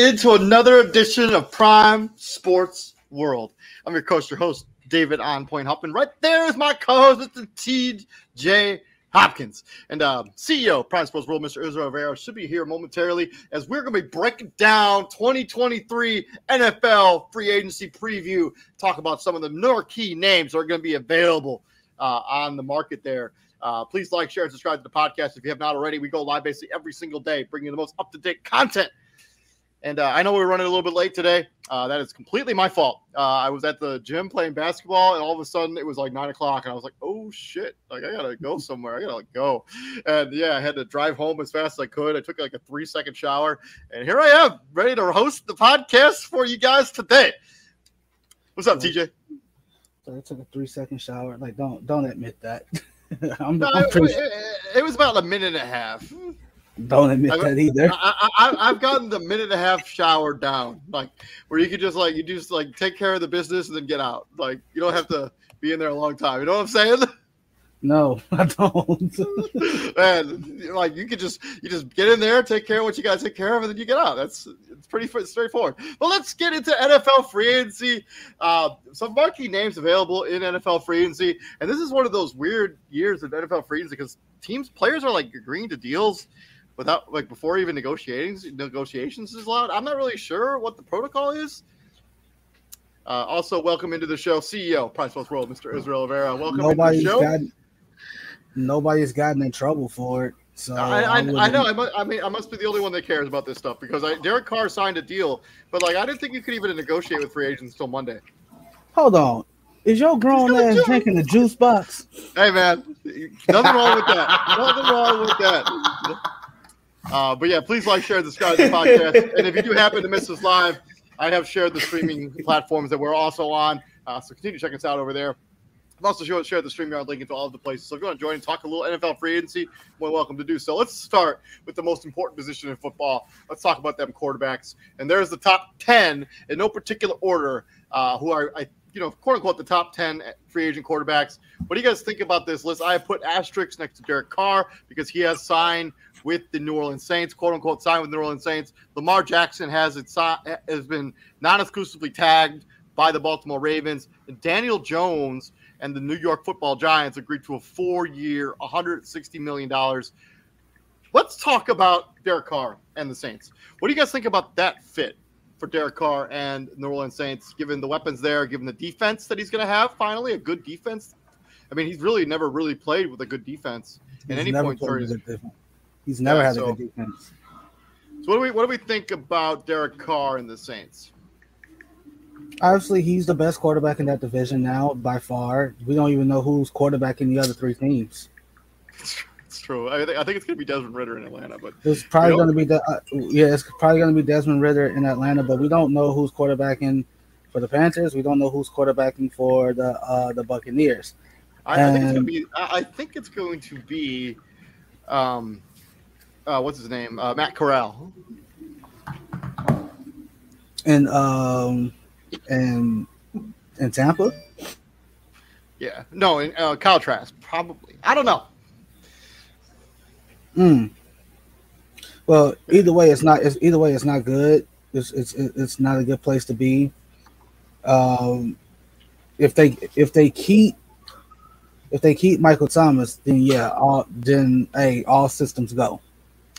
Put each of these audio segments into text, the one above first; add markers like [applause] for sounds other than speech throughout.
Into another edition of Prime Sports World. I'm your coach, your host, David On Point Huffman. Right there is my co-host, Mr. TJ Hopkins. And uh, CEO Prime Sports World, Mr. Israel Rivera, should be here momentarily as we're going to be breaking down 2023 NFL free agency preview, talk about some of the more key names that are going to be available uh, on the market there. Uh, please like, share, and subscribe to the podcast if you have not already. We go live basically every single day, bringing the most up to date content. And uh, I know we are running a little bit late today. Uh, that is completely my fault. Uh, I was at the gym playing basketball, and all of a sudden it was like nine o'clock, and I was like, "Oh shit! Like I gotta go somewhere. I gotta like, go." And yeah, I had to drive home as fast as I could. I took like a three second shower, and here I am, ready to host the podcast for you guys today. What's up, TJ? So I took a three second shower. Like, don't don't admit that. [laughs] I'm, no, I'm it, it, it, was about a minute and a half. Don't admit I've, that either. I, have gotten the minute and a half shower down, like where you could just like you just like take care of the business and then get out. Like you don't have to be in there a long time. You know what I'm saying? [laughs] No, [laughs] I don't. and like you could just you just get in there, take care of what you got to take care of, and then you get out. That's it's pretty straightforward. But let's get into NFL free agency. Uh, some marquee names available in NFL free agency, and this is one of those weird years of NFL free agency because teams players are like agreeing to deals without like before even negotiations negotiations is allowed. I'm not really sure what the protocol is. Uh, also, welcome into the show, CEO Sports World, Mr. Israel Rivera. Welcome Nobody's to the show. Got, nobody's gotten in trouble for it. So I, I, I, know. I, must, I mean, I must be the only one that cares about this stuff because I, Derek Carr signed a deal, but like I didn't think you could even negotiate with free agents until Monday. Hold on, is your grown ass juice. drinking the juice box? Hey man, nothing wrong with that. nothing wrong with that. Uh, but yeah, please like, share, subscribe to the podcast, and if you do happen to miss us live, I have shared the streaming platforms that we're also on. Uh, so continue to check us out over there. I've also shared the StreamYard link into all of the places. So if you want to join and talk a little NFL free agency, more welcome to do so. Let's start with the most important position in football. Let's talk about them quarterbacks. And there's the top 10 in no particular order uh, who are, I, you know, quote unquote, the top 10 free agent quarterbacks. What do you guys think about this list? I put asterisks next to Derek Carr because he has signed with the New Orleans Saints, quote unquote, signed with the New Orleans Saints. Lamar Jackson has it has been non-exclusively tagged by the Baltimore Ravens. And Daniel Jones and the New York Football Giants agreed to a four-year, 160 million dollars. Let's talk about Derek Carr and the Saints. What do you guys think about that fit for Derek Carr and New Orleans Saints, given the weapons there, given the defense that he's going to have? Finally, a good defense. I mean, he's really never really played with a good defense at any point. His, he's never yeah, had so, a good defense. So what do we what do we think about Derek Carr and the Saints? obviously he's the best quarterback in that division now by far. We don't even know who's quarterback in the other three teams. It's true. I think I think it's going to be Desmond Ridder in Atlanta, but it's probably going to be the uh, yeah, it's probably going to be Desmond Ridder in Atlanta, but we don't know who's quarterbacking for the Panthers. We don't know who's quarterbacking for the uh, the Buccaneers. I, I think it's going to be. I think it's going to be. Um, uh, what's his name? Uh, Matt Corral. And um, and in Tampa. Yeah, no, in uh, Kyle Trask probably. I don't know. Hmm. Well, either way, it's not. It's, either way, it's not good. It's, it's it's not a good place to be. Um, if they if they keep if they keep Michael Thomas, then yeah, all then hey, all systems go.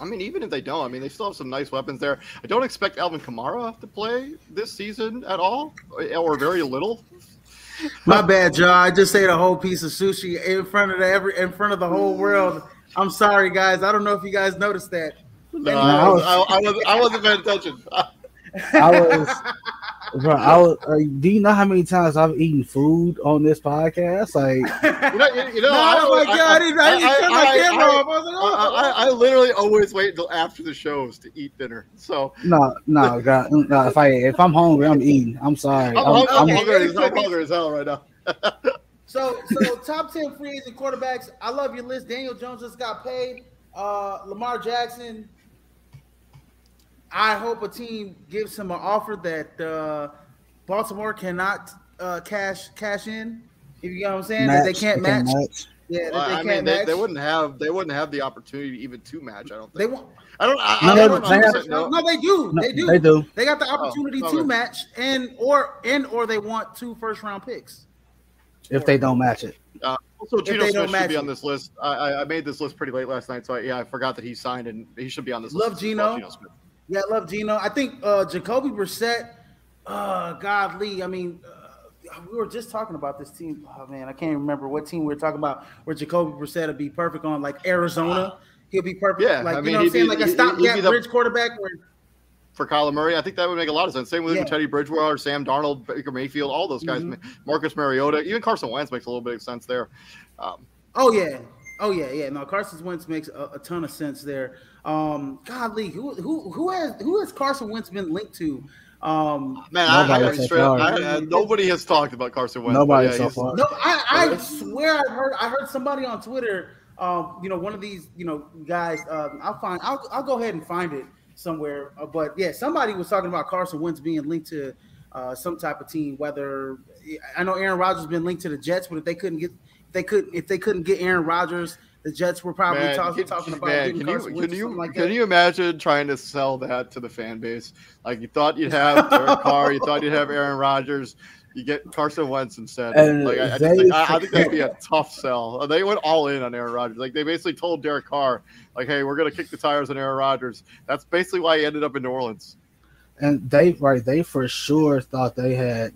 I mean, even if they don't, I mean, they still have some nice weapons there. I don't expect Alvin Kamara to play this season at all, or very little. My bad, Joe. I just ate a whole piece of sushi in front of the every in front of the whole world. I'm sorry, guys. I don't know if you guys noticed that. No, I, was, I, I, wasn't, I wasn't paying attention. I was Bro, I was, uh, do you know how many times I've eaten food on this podcast? Like, [laughs] you know, you, you know, no, I, my God, I, I, didn't, I, didn't turn my camera off. I, like, oh. I, I, literally always wait until after the shows to eat dinner. So no, no, God, no. If I if I'm hungry, I'm eating. I'm sorry. I'm, I'm, I'm, I'm hungry, I'm hungry as hell right now. [laughs] so, so top ten free agent quarterbacks. I love your list. Daniel Jones just got paid. Uh, Lamar Jackson I hope a team gives him an offer that uh, Baltimore cannot uh, cash cash in. If you know what I'm saying, match, that they can't match. match. Yeah, Well, they I can't mean, they, match. they wouldn't have they wouldn't have the opportunity even to match. I don't They think. want. I don't. I, No, I don't they have- 100% know. No, they do. No, they do. They do. They got the opportunity Oh, to okay. match, and or and or they want two first round picks. If they don't match it. Uh, also, Geno Smith should be it. on this list. I, I, I made this list pretty late last night, so I, yeah, I forgot that he signed and he should be on this Love list. as well, Geno. Smith. Yeah, I love Geno. I think uh Jacoby Brissett. Uh, God, Lee. I mean, uh, we were just talking about this team. Oh man, I can't remember what team we were talking about. Where Jacoby Brissett would be perfect on, like Arizona. He'll be perfect. Yeah, like I you know what I'm saying, be- like a stopgap bridge quarterback. Where For Kyler Murray, I think that would make a lot of sense. Same with Yeah. Teddy Bridgewater, Sam Darnold, Baker Mayfield, all those guys. Mhm. Marcus Mariota, even Carson Wentz makes a little bit of sense there. Um, Oh yeah, oh yeah, yeah. No, Carson Wentz makes a, a ton of sense there. Um, Godly, who who who has who has Carson Wentz been linked to? Um, man, I, I, Nobody so straight. I, I, nobody has talked about Carson Wentz. Nobody yeah, so he's- far. no, I, I swear I heard I heard somebody on Twitter. Um, you know, one of these you know guys. Um, I'll find. I'll I'll go ahead and find it somewhere. Uh, but yeah, somebody was talking about Carson Wentz being linked to uh, some type of team. Whether I know Aaron Rodgers been linked to the Jets, but if they couldn't get they could if they couldn't get Aaron Rodgers, the Jets were probably Man, talk, can, talking about man, getting can you can you like can you imagine trying to sell that to the fan base? Like you thought you'd have Derek Carr, you thought you'd have Aaron Rodgers, you get Carson Wentz instead. And like I, I, just they think, I, I think that'd be a tough sell. Uh, they went all in on Aaron Rodgers. Like they basically told Derek Carr, like, "Hey, we're gonna kick the tires on Aaron Rodgers." That's basically why he ended up in New Orleans. And they right, they for sure thought they had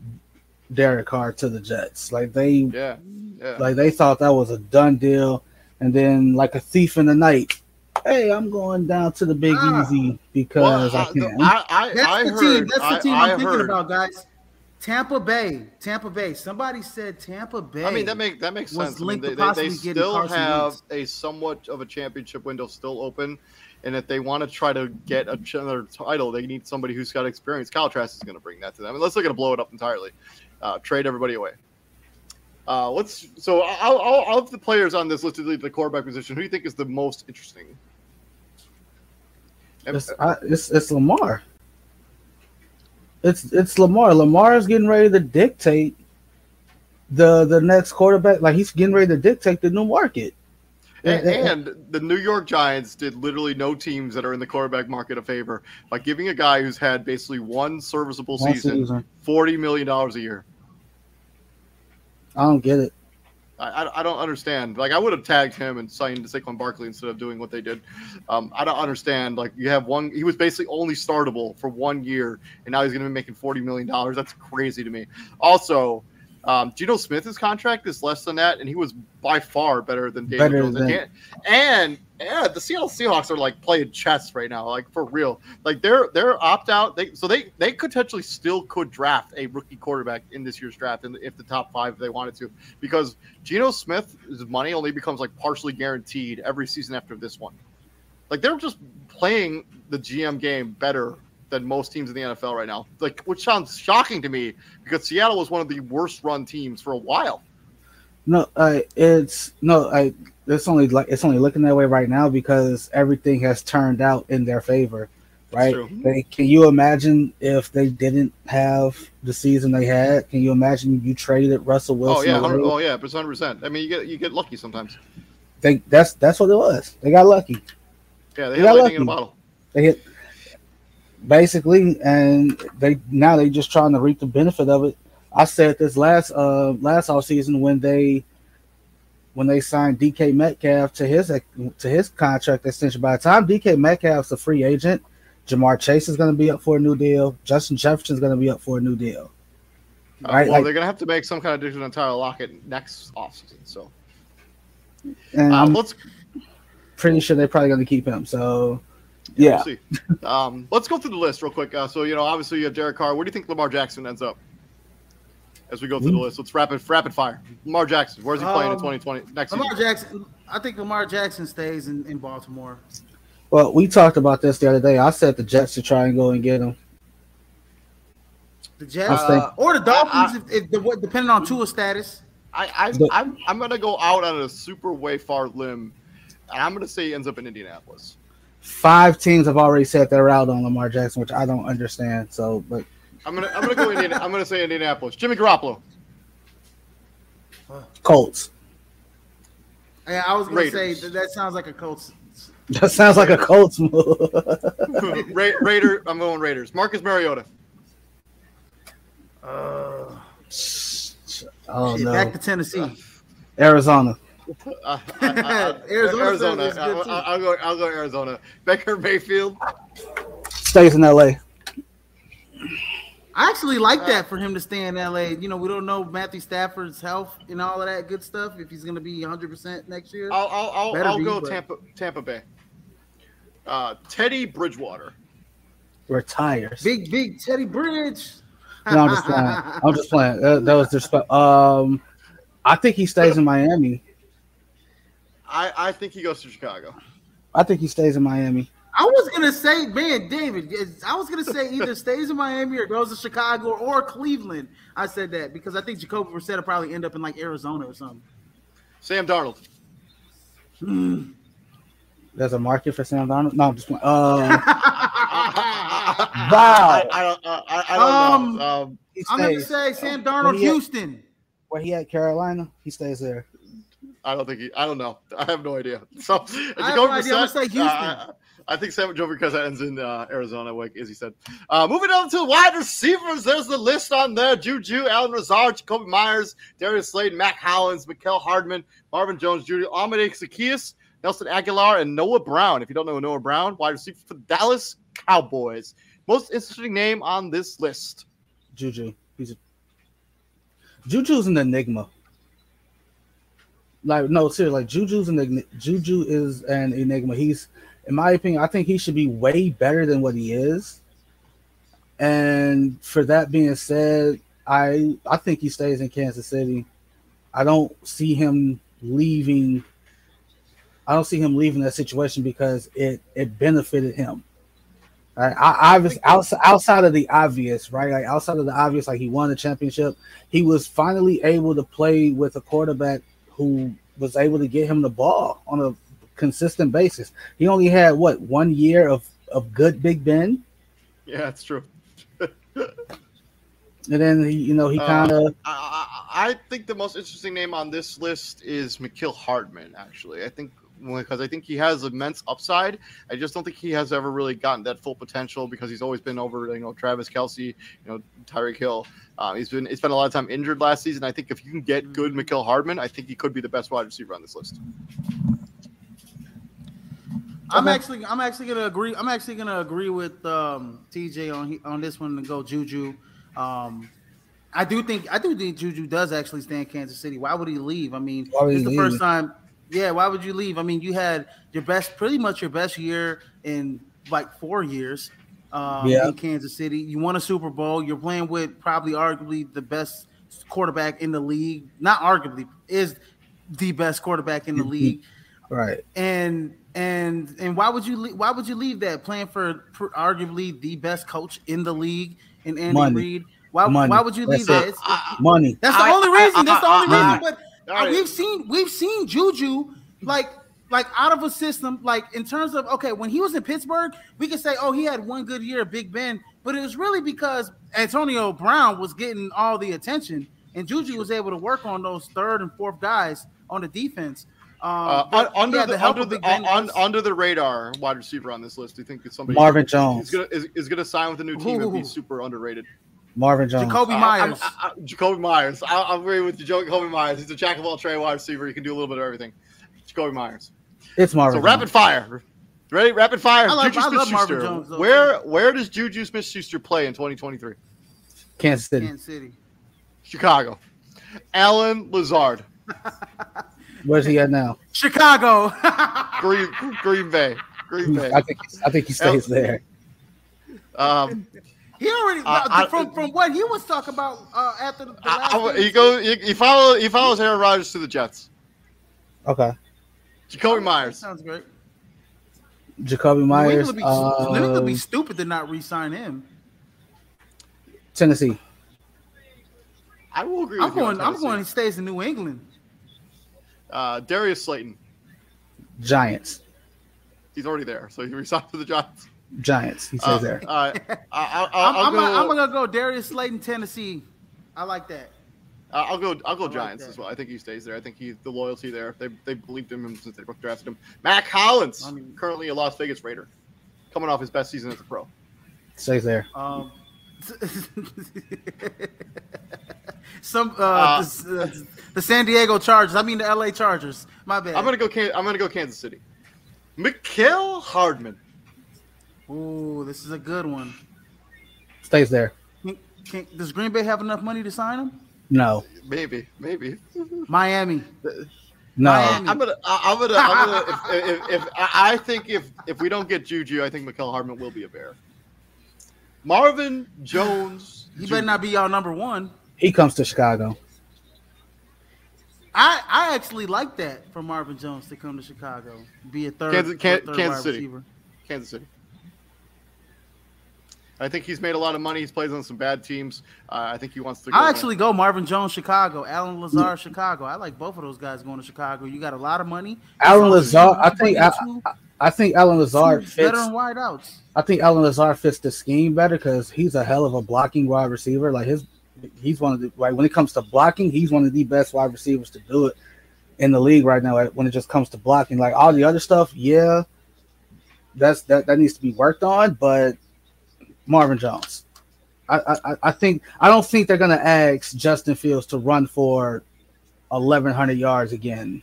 Derek Carr to the Jets. Like they Yeah, yeah. like they thought that was a done deal. And then like a thief in the night, hey, I'm going down to the Big Ah. Easy because Well, I can. I, I, That's I the heard, team. That's the I- team I I'm thinking heard- about, guys. Tampa Bay. Tampa Bay. Somebody said Tampa Bay. I mean that makes that makes sense. I mean, linked they, they, they still Carson have Wentz. a somewhat of a championship window still open, and if they want to try to get another title, they need somebody who's got experience. Kyle Trask is going to bring that to them, unless they're going to blow it up entirely, uh, trade everybody away. Uh, let's. So, I'll, I'll, have the players on this list the quarterback position. Who do you think is the most interesting? It's, I, it's it's Lamar. It's it's Lamar. Lamar is getting ready to dictate the the next quarterback. Like he's getting ready to dictate the new market. And, And- and the New York Giants did literally no teams that are in the quarterback market a favor by giving a guy who's had basically one serviceable One season, season. forty million dollars a year. I don't get it. I, I, don't understand. Like I would have tagged him and signed to Saquon Barkley instead of doing what they did. Um, I don't understand. Like you have one, he was basically only startable for one year, and now he's going to be making forty million dollars. That's crazy to me. Also, um, Geno Smith's contract is less than that, and he was by far better than David Better Jones. than- and, and yeah, the Seattle Seahawks are like playing chess right now, like for real. Like they're they're opt out. They so they they potentially still could draft a rookie quarterback in this year's draft, and if the top five they wanted to, because Geno Smith's money only becomes like partially guaranteed every season after this one. Like they're just playing the GM game better than most teams in the NFL right now. Like which sounds shocking to me because Seattle was one of the worst run teams for a while. No, uh, it's no. I it's only like it's only looking that way right now because everything has turned out in their favor, right? They, can you imagine if they didn't have the season they had? Can you imagine you traded Russell Wilson? Oh yeah, away? 100, oh yeah, hundred percent. I mean, you get you get lucky sometimes. They that's that's what it was. They got lucky. Yeah, they have got lightning in a lucky. bottle. They hit basically, and they now they just trying to reap the benefit of it. I said this last uh last off season when they when they signed DK Metcalf to his to his contract extension. By the time DK Metcalf's a free agent, Ja'Marr Chase is going to be up for a new deal. Justin Jefferson's going to be up for a new deal. Uh, Right, well, like- they're gonna have to make some kind of decision on Tyler Lockett next offseason. So And uh, I'm let's pretty sure they're probably going to keep him. So yeah, yeah, we'll see. um, let's go through the list real quick. Uh, so you know, obviously you have Derek Carr. Where do you think Lamar Jackson ends up? As we go through the list, let's rapid rapid fire. Lamar Jackson, where's he playing in Um, 2020 next Lamar season? Jackson. I think Lamar Jackson stays in, in Baltimore. well, we talked about this the other day. I said the Jets should try and go and get him. The Jets I think- or the Dolphins, I- if, if the, depending on Tua's status. I, I The- I'm I'm gonna go out on a super way far limb, and I'm gonna say he ends up in Indianapolis. Five teams have already set their route on Lamar Jackson, which I don't understand. So, but I'm gonna I'm gonna go Indiana, I'm gonna say Indianapolis. Jimmy Garoppolo. Colts. Yeah, I was gonna say that, that sounds like a Colts. That sounds like a Colts move. [laughs] Ra- Raider. I'm going Raiders. Marcus Mariota. Uh, oh shit, no, Back to Tennessee. Arizona. Uh, I- I- I- [laughs] Arizona Arizona. is good, too. I, will go. I'll go Arizona. Baker Mayfield. Stays in L.A. I actually like that for him to stay in LA. You know, we don't know Matthew Stafford's health and all of that good stuff. If he's going to be 100 percent next year, I'll. I'll. I'll, I'll be, go but- Tampa. Tampa Bay. Uh, Teddy Bridgewater. Retires. big big Teddy Bridge. No, I'm just playing. I'm just playing. That, that was just, Um, I think he stays in Miami. I. I think he goes to Chicago. I think he stays in Miami. I was gonna say, man, David. I was gonna say either [laughs] stays in Miami or goes to Chicago or Cleveland. I said that because I think Jacoby Brissett will probably end up in like Arizona or something. Sam Darnold. Hmm. There's a market for Sam Donald. No, I'm just playing. [laughs] Um, Wow. I, I don't. Uh, I, I don't Um, know. Um, I'm gonna say Sam Where Darnold, he at? Houston. Where he at Carolina? He stays there. I don't think he. I don't know. [laughs] I have no idea. [laughs] So I have no idea. I'm gonna say Houston. Uh, I think Sam Joe because that ends in uh, Arizona, like Izzy said. Uh, moving on to wide receivers, there's the list on there: Juju, Allen Lazard, Jakobi Meyers, Darius Slayton, Mack Hollins, Mecole Hardman, Marvin Jones Jr., Amade Zaccheaus, Nelson Agholor, and Noah Brown. If you don't know Noah Brown, wide receiver for the Dallas Cowboys. Most interesting name on this list. Juju. He's a, Juju's an enigma. Like no, seriously, like Juju's an. Juju is an enigma. He's, in my opinion, I think he should be way better than what he is. And for that being said, I I think he stays in Kansas City. I don't see him leaving. I don't see him leaving that situation because it it benefited him. Right? I, I was outside, outside of the obvious, right? Like outside of the obvious, like he won the championship. He was finally able to play with a quarterback who was able to get him the ball on a consistent basis. He only had what one year of of good Big Ben, Yeah, that's true. [laughs] and then he, you know, he Uh, kind of I, I, I think the most interesting name on this list is Mecole Hardman. Actually, I think because I think he has immense upside. I just don't think he has ever really gotten that full potential because he's always been over, you know, Travis Kelce, you know, Tyreek Hill. Uh, he's been he spent a lot of time injured last season. I think if you can get good Mecole Hardman, I think he could be the best wide receiver on this list. I'm Okay. actually I'm actually gonna agree. I'm actually gonna agree with um, TJ on on this one to go Juju. Um, I do think I do think Juju does actually stay in Kansas City. Why would he leave? I mean, Why would this is the leave? first time. Yeah, why would you leave? I mean, you had your best, pretty much your best year in like four years um, Yeah. in Kansas City. You won a Super Bowl. You're playing with probably arguably the best quarterback in the league. Not arguably is the best quarterback in the Mhm. league right. and and and why would you le- why would you leave that playing for, for arguably the best coach in the league in Andy Money. Reid? Why Money. why would you leave That's that? it. It's- Money. that's the I- only I- reason. That's the only I- reason. But All right. we've seen we've seen Juju like like out of a system. Like in terms of okay, when he was in Pittsburgh, we could say oh he had one good year, Big Ben, but it was really because Antonio Brown was getting all the attention, and Juju was able to work on those third and fourth guys on the defense. Um, Uh, under he had the help under of the Big Ben un, under the radar wide receiver on this list. Do you think it's somebody Marvin is Jones. gonna is, is gonna sign with a new team and be super underrated? Marvin Jones. Jakobi Meyers. I'm- I- I- Jakobi Meyers. I, I agree with you, Jakobi Meyers. He's a jack of all trade wide receiver. He can do a little bit of everything. Jakobi Meyers. It's Marvin. So rapid fire. Ready? Rapid fire. I love- Juju I love Marvin Smith-Schuster. Jones, though, Where where does Juju Smith Schuster play in 2023? Kansas City. Kansas City. Chicago. Allen Lazard. [laughs] Where's he at now? Chicago. [laughs] Green Green Bay. Green Bay. I think I think he stays there. Um, he already Uh, I- from from what he was talking about uh, after the, the last I, I, he goes. He, he follow. He follows Aaron Rodgers to the Jets. Okay. Jakobi Meyers. sounds great. Jacoby New Myers. England would be, New England would be um, stupid to not re-sign him. Tennessee. I will agree. I'm with you on going. I'm going. He stays in New England. Uh, Darius Slayton. Giants. He's already there, so he resigned to the Giants. Giants. He stays Uh, there. uh, I, I, I'm, I'll, I'll I'm, gonna, go Darius Slayton, Tennessee. I like that. Uh, I'll go. I'll go I Giants that. as well. I think he stays there. I think he the loyalty there. They they believed in him since they drafted him. Mack Hollins, I mean- currently a Las Vegas Raider, coming off his best season as a pro. Stays there. Um, [laughs] some uh, Uh, the, uh, the San Diego Chargers. I mean the LA Chargers. My bad. I'm gonna go. I'm gonna go Kansas City. Mecole Hardman. Ooh, this is a good one. Stays there. Can, can, does Green Bay have enough money to sign him? No. Maybe. Maybe. Miami. No. Miami. I'm gonna. I- I'm gonna. I'm gonna. If, if, if I I think if if we don't get Juju, I think Mecole Hardman will be a Bear. Marvin Jones. He Jr. better not be y'all number one. He comes to Chicago. I, I actually like that for Marvin Jones to come to Chicago, be a third, Kansas- Kan- third Kansas wide City. receiver. Kansas City. I think he's made a lot of money. He's played on some bad teams. Uh, I think he wants to. Go I actually go Marvin Jones, Chicago. Allen Lazard, Chicago. I like both of those guys going to Chicago. You got a lot of money. Alan As Lazar, I think bring I, I think Allen Lazard fits. veteran wideouts. I think Allen Lazard fits the scheme better because he's a hell of a blocking wide receiver. Like his, he's one of the like when it comes to blocking, he's one of the best wide receivers to do it in the league right now. When it just comes to blocking, like all the other stuff, yeah, that's that that needs to be worked on. But Marvin Jones, I I, I think I don't think they're gonna ask Justin Fields to run for eleven hundred yards again.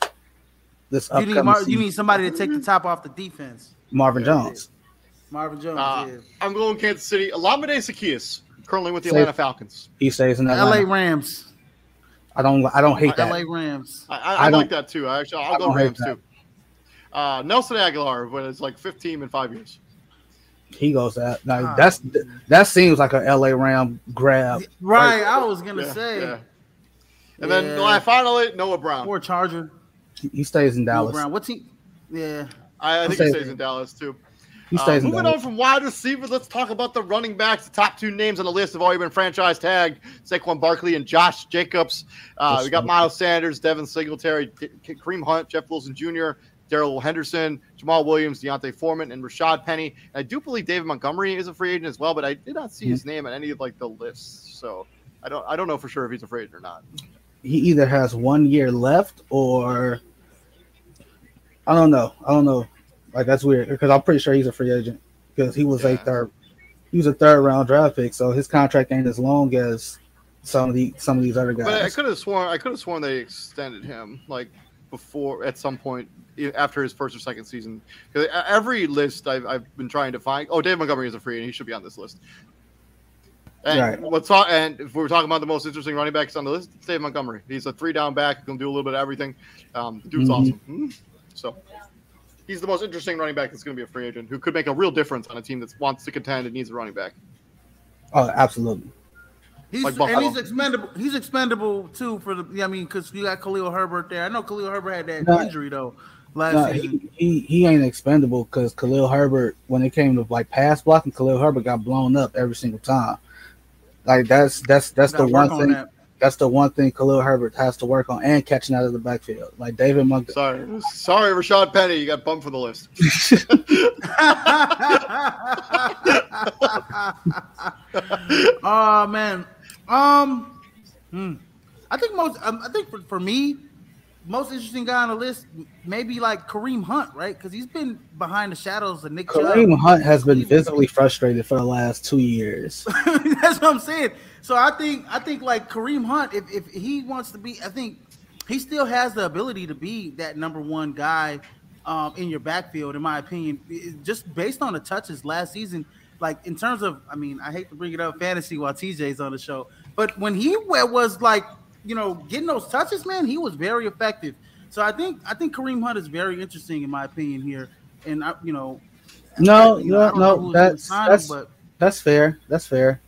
This You upcoming need, Mar- season. you need somebody to take the top off the defense. Marvin Jones. Marvin Jones. Uh, yeah. I'm going Kansas City. Olamide Zaccheaus, currently with the Safe. Atlanta Falcons. He stays in LA Rams. I don't I don't hate that. LA Rams. I, I, I I, like that too. I actually, I'll I go Rams too. Uh, Nelson Agholor, but it's like 15 in five years. He goes that. Now Ah. that's that seems like a LA Ram grab. Right, I was gonna Yeah, say. yeah. And then Yeah. like, finally, Noah Brown. Or Charger. He stays in Noah Dallas. Brown. What's he? Yeah. I, I think I'll he say- stays in Dallas too. He Uh, stays in moving Dallas. on from wide receivers, let's talk about the running backs. The top two names on the list have already been franchise tagged: Saquon Barkley and Josh Jacobs. Uh, we got. Miles Sanders, Devin Singletary, D- K- Kareem Hunt, Jeff Wilson Jr., Darrell Henderson, Jamaal Williams, D'Onta Foreman, and Rashaad Penny. And I do believe David Montgomery is a free agent as well, but I did not see Mm-hmm. his name on any of like the lists, so I don't I don't know for sure if he's a free agent or not. He either has one year left or I don't know. I don't know. Like that's weird because I'm pretty sure he's a free agent because he was a third. He was a third round draft pick, so his contract ain't as long as some of the some of these other guys. But I could have sworn I could have sworn they extended him like before at some point after his first or second season. Every list I've, I've been trying to find. Oh, Dave Montgomery is a free, and he should be on this list. And Right. let's. And if we're talking about the most interesting running backs on the list, it's Dave Montgomery. He's a three down back who can do a little bit of everything. Um, the dude's Mhm. awesome. Mhm. So he's the most interesting running back that's going to be a free agent who could make a real difference on a team that wants to contend and needs a running back. Oh, absolutely. He's Like and he's expendable. He's expendable too for the. I mean, because you got Khalil Herbert there. I know Khalil Herbert had that No. injury though last No, season. he, he he ain't expendable because Khalil Herbert, when it came to like pass blocking, Khalil Herbert got blown up every single time. Like that's that's that's the one work on thing. that. That's the one thing Khalil Herbert has to work on, and catching out of the backfield. Like David Montgomery. Sorry, sorry, Rashaad Penny, you got bumped for the list. [laughs] [laughs] oh man, um, hmm. I think most. Um, I think for, for me, most interesting guy on the list, maybe like Kareem Hunt, right? Because he's been behind the shadows of Nick Chubb. Kareem Hunt has been visibly frustrated for the last two years. [laughs] That's what I'm saying. So I think I think like Kareem Hunt, if, if he wants to be, I think he still has the ability to be that number one guy um, in your backfield, in my opinion. Just based on the touches last season, like in terms of, I mean, I hate to bring it up fantasy while TJ's on the show, but when he was like, you know, getting those touches, man, he was very effective. So I think I think Kareem Hunt is very interesting in my opinion here, and I, you know, No, you know, no, no. That's sign that's but that's fair. That's fair.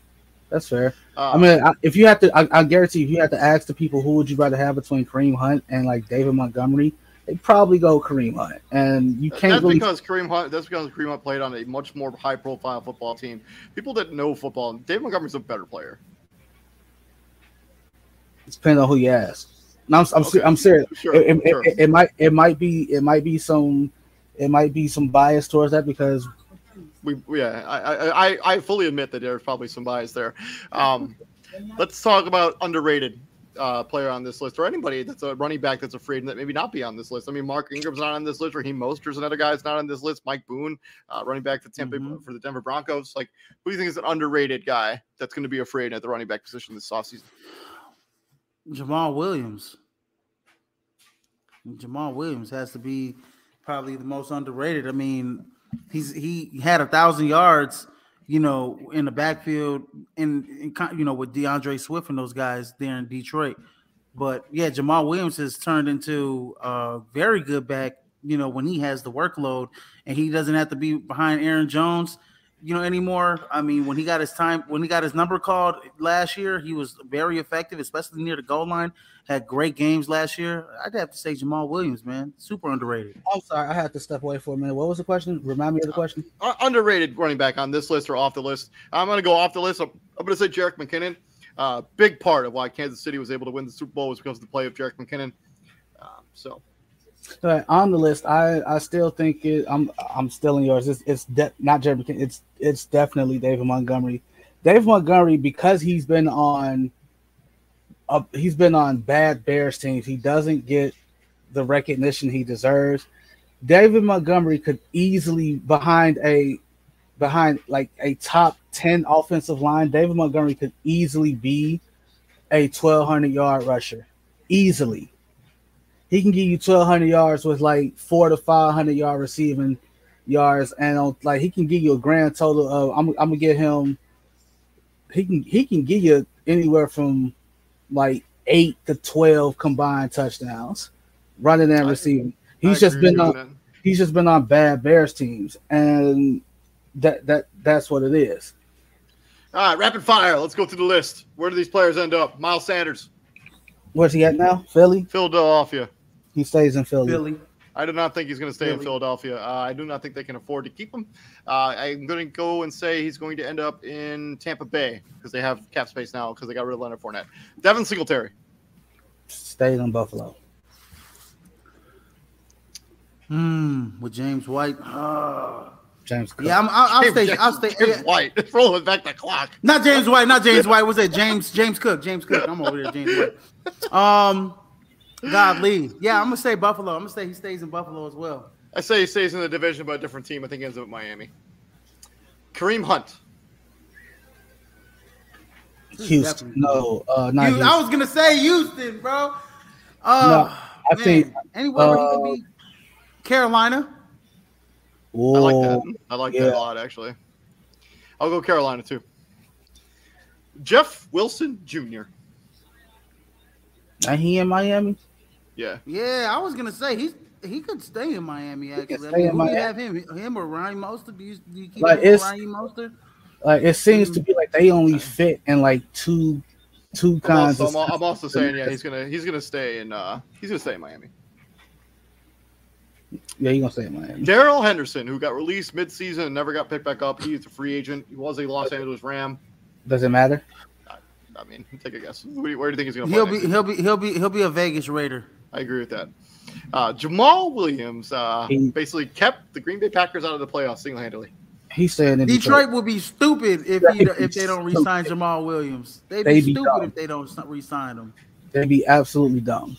That's fair. Uh, I mean, I, if you have to, I, I guarantee if you have to ask the people who would you rather have between Kareem Hunt and like David Montgomery, they probably go Kareem Hunt. And you can't that's really because Kareem Hunt. That's because Kareem Hunt played on a much more high-profile football team. People that know football, David Montgomery's a better player. Depend on who you ask. No, I'm, I'm, Okay. I'm serious. Sure, it, it- sure. it- it might it might be it might be some it might be some bias towards that because We, yeah, I, I, I- I fully admit that there's probably some bias there. Um, let's talk about underrated uh, player on this list, or anybody that's a running back that's afraid that maybe not be on this list. I mean, Mark Ingram's not on this list. Raheem Mostert's another guy that's not on this list. Mike Boone, uh, running back for Tampa Mhm. for the Denver Broncos. Like, who do you think is an underrated guy that's going to be afraid at the running back position this offseason? Jamaal Williams. Jamaal Williams has to be probably the most underrated. I mean, he's he had a thousand yards, you know, in the backfield, and, you know with D'Andre Swift and those guys there in Detroit. But yeah, Jamaal Williams has turned into a very good back. You know, when he has the workload and he doesn't have to be behind Aaron Jones, you know, anymore. I mean, when he got his time, when he got his number called last year, he was very effective, especially near the goal line. Had great games last year. I'd have to say Jamaal Williams, man, super underrated. I'm sorry, I had to step away for a minute. What was the question? Remind me of the question. Uh, underrated running back on this list or off the list. I'm going to go off the list. I'm, I'm going to say Jerick McKinnon. Uh, big part of why Kansas City was able to win the Super Bowl was because of the play of Jerick McKinnon. Um, so Right, on the list, I I still think it. I'm I'm still in yours. It's it's de- not Jerry McKinnon. It's it's definitely David Montgomery. David Montgomery because he's been on. Uh, he's been on bad Bears teams. He doesn't get the recognition he deserves. David Montgomery could easily behind a behind like a top 10 offensive line. David Montgomery could easily be a 1200 yard rusher. Easily he can give you 1200 yards with like four to 500 yard receiving yards and on, like he can give you a grand total of I'm, I'm gonna get him he can he can give you anywhere from like 8 to 12 combined touchdowns running and I- receiving I he's just been on that. he's just been on bad bears teams and that that that's what it is All right, rapid fire. Let's go through the list. Where do these players end up? Miles Sanders, where's he at now philly Philadelphia. He stays in philly, Philly. I do not think he's going to stay in Philadelphia. Uh, I do not think they can afford to keep him. Uh, I'm going to go and say he's going to end up in Tampa Bay because they have cap space now because they got rid of Leonard Fournette. Devin Singletary. stays in buffalo Hmm, with James White. Ah. [sighs] james Cook. yeah, I'm, I'll, I'll James- stay. I'll stay. James yeah. [laughs] White. It's rolling back the clock. Not James White. Not James White. Was it James? James Cook. James Cook. I'm over there. James White. [laughs] Um, God Lee. Yeah, I'm gonna say Buffalo. I'm gonna say he stays in Buffalo as well. I say he stays in the division, but a different team. I think he ends up at Miami. Kareem Hunt. Houston. No, uh, not You, Houston. I was gonna say Houston, bro. Uh, I think, anywhere where he uh, can be. Carolina. I like that. I like yeah. that a lot, actually. I'll go Carolina too. Jeff Wilson Jr. Now he in Miami. Yeah. Yeah, I was gonna say he's he could stay in Miami. Actually, I stay mean, who do you have him? Him or Ryan Mostert? Do you, do you keep Like, him it's- Ryan Mostert? Like it seems to be like they only fit in like two two I'm kinds also, of I'm, I'm also saying, yeah, he's gonna he's gonna stay in uh he's gonna stay in Miami. Yeah, you gonna stay in Miami. Darrell Henderson, who got released midseason and never got picked back up. He's a free agent. He was a Los Angeles Ram. Does it matter? I mean, take a guess. Where do you, where do you think he's gonna He'll be next he'll be he'll be he'll be a Vegas Raider. I agree with that. Uh, Jamaal Williams uh, He- basically kept the Green Bay Packers out of the playoffs single handedly. He said in Detroit Detroit. would be stupid if he, if they don't re-sign Jamaal Williams. They'd be, They'd be stupid dumb. if they don't re-sign him. They'd be absolutely dumb.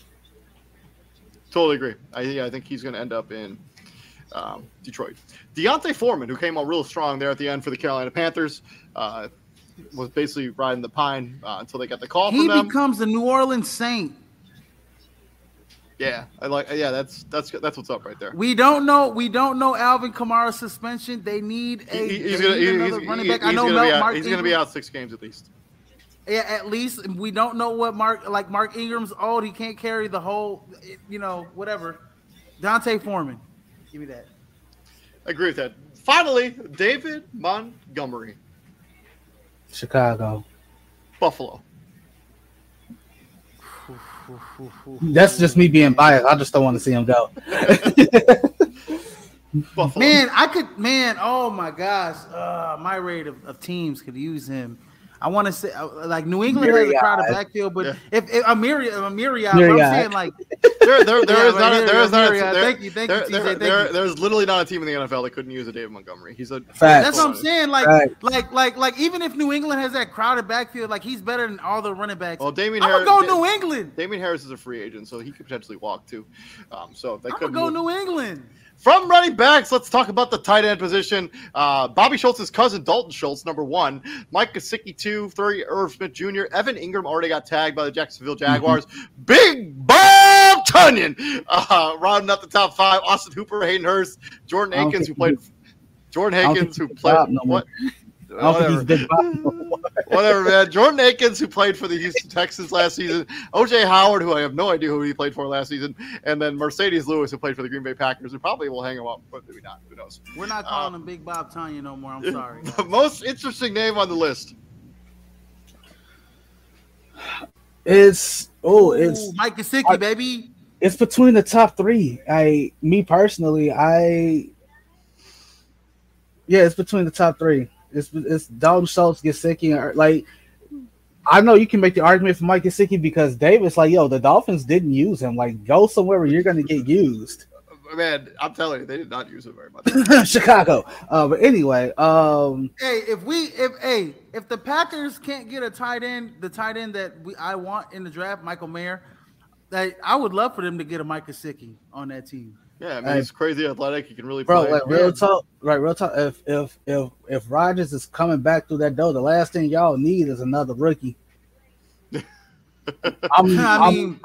Totally agree. I, yeah, I think he's going to end up in um, Detroit. D'Onta Foreman, who came on real strong there at the end for the Carolina Panthers, uh, was basically riding the pine uh, until they got the call He from them. becomes the New Orleans Saint. Yeah, I like. Yeah, that's that's that's what's up right there. We don't know. We don't know Alvin Kamara's suspension. They need a. He- he's gonna need he- another he's, running he- back. I know gonna Mel- be out, Mark he's gonna be out six games at least. Yeah, at least we don't know what Mark like. Mark Ingram's old. He can't carry the whole. You know, whatever. D'Onta Foreman. Give me that. I agree with that. Finally, David Montgomery, Chicago. Buffalo. That's just me being biased. I just don't want to see him go. [laughs] Man, I could. Man, oh my gosh, uh, my rate of, of teams could use him. I want to say uh, like New England has a crowded backfield, but Yeah. if, if a myriad, a myriad, Myriad. I'm saying like There, there, there Yeah, is not. A, there is not. A, uh, there, thank you, thank you, TJ, there- thank there- you. There's literally not a team in the NFL that couldn't use a David Montgomery. He's a Facts. that's what I'm saying. Like Right. like like like even if New England has that crowded backfield, like he's better than all the running backs. Well, Damien I'm Harris. gonna go New England. Damien Harris is a free agent, so he could potentially walk too. Um, so they I'm could gonna go move. New England. From running backs, let's talk about the tight end position. Uh, Bobby Schultz's cousin, Dalton Schultz, number one. Mike Gesicki, two. Three, Irv Smith Jr. Evan Engram already got tagged by the Jacksonville Jaguars. Big Bob Tonyan uh, rounding up the top five. Austin Hooper, Hayden Hurst, Jordan Akins, who played. Jordan I who played. What? I don't think he's Whatever. Big Bob. no. Whatever, man. Jordan Akins, who played for the Houston Texans last season. OJ Howard, who I have no idea who he played for last season. And then Mercedes Lewis, who played for the Green Bay Packers, who probably will hang him up, but maybe not. Who knows? We're not calling uh, him Big Bob Tanya no more. I'm [laughs] sorry. The most interesting name on the list. It's oh, it's Ooh, Mike Gesicki, I- baby. it's between the top three. I, me personally, I, yeah, it's between the top three. It's it's Dalton Schultz, Gesicki, or like. I know you can make the argument for Mike Gesicki because Davis, like, yo, the Dolphins didn't use him. Like, go somewhere where you're going to get used. [laughs] Man, I'm telling you, they did not use him very much. [laughs] Chicago. Uh, but anyway, um, Hey, if we if hey if the Packers can't get a tight end, the tight end that we I want in the draft, Michael Mayer, that I would love for them to get a Mike Gesicki on that team. Yeah, I mean, Hey. he's crazy athletic. He can really bro, play. like real talk, right? Real talk. If if if if Rogers is coming back through that door, the last thing y'all need is another rookie. [laughs] I'm, I mean, I'm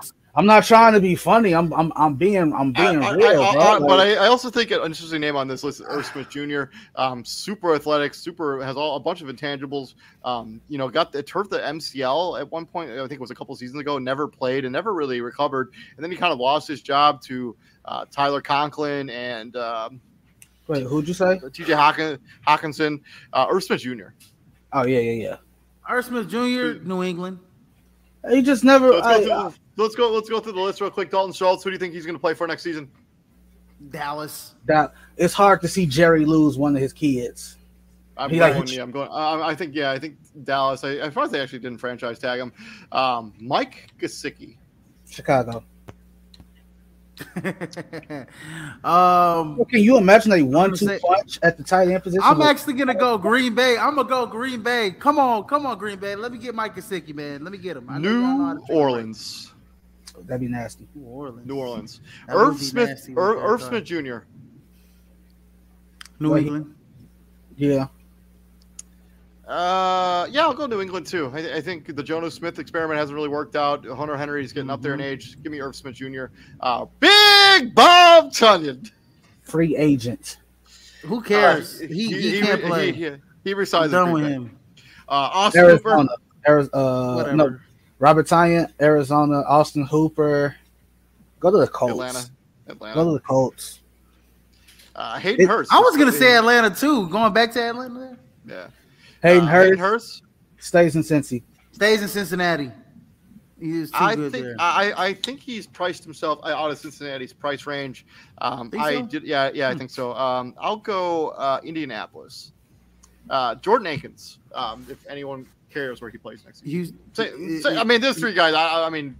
not trying to be funny. I'm I'm I'm being I'm being I- real, I- bro. I- but I, I also think an interesting name on this list is Irv Smith Jr. Um, super athletic, super has all a bunch of intangibles. Um, you know, got the turf the MCL at one point. I think it was a couple seasons ago. Never played and never really recovered. And then he kind of lost his job to uh, Tyler Conklin and um, wait, who'd you say? T.J. Hawkin, Hockenson. Uh, Irv Smith Jr. Oh yeah, yeah, yeah. Art Smith Jr., New England. He just never. Let's, go I- through, the- let's go. Let's go through the list real quick. Dalton Schultz. Who do you think he's going to play for next season? Dallas. that it's hard to see Jerry lose one of his kids. I'm He going. like- yeah, I'm going. Uh, I think. Yeah, I think Dallas. I, as far as they actually didn't franchise tag him, um, Mike Gesicki. Chicago. [laughs] um, Well, Can you imagine a gonna one-two say- punch at the tight end position? I'm with- actually gonna go Green Bay. I'm gonna go Green Bay. Come on, come on, Green Bay. Let me get Mike Gesicki, man. Let me get him. I know y'all know how to New treat Orleans. That'd be nasty. New Orleans. New Orleans. That would Irv Smith. nasty Irv, Irv. Smith Jr. New Well, he- England. Yeah. Uh, yeah, I'll go New England too. I, I think the Jonnu Smith experiment hasn't really worked out. Hunter Henry's getting up there in Mm-hmm. age. Give me Irv Smith Jr. Uh, Big Bob Tonyan. Free agent. Who cares? Uh, he, he, can't play. He, he, he I'm resigns. done with with him. Uh, Austin Hooper. Arizona. Arizona. Uh, Whatever. no, Robert Tonyan, Arizona, Austin Hooper. Go to the Colts. Atlanta. Go to the Colts. Uh, Hayden It- Hurst. I was gonna say Atlanta too. Going back to Atlanta, Yeah. Hayden Uh, Hurst Hurst. stays in Cincy. stays in Cincinnati. He is too I good think there. I, I think he's priced himself out of Cincinnati's price range. Um, I so? did, yeah, yeah, I Hmm. think so. Um, I'll go uh, Indianapolis. Uh, Jordan Akins. Um, if anyone cares where he plays next. Season. He's, Say, say, I mean, there's three guys. I, I mean,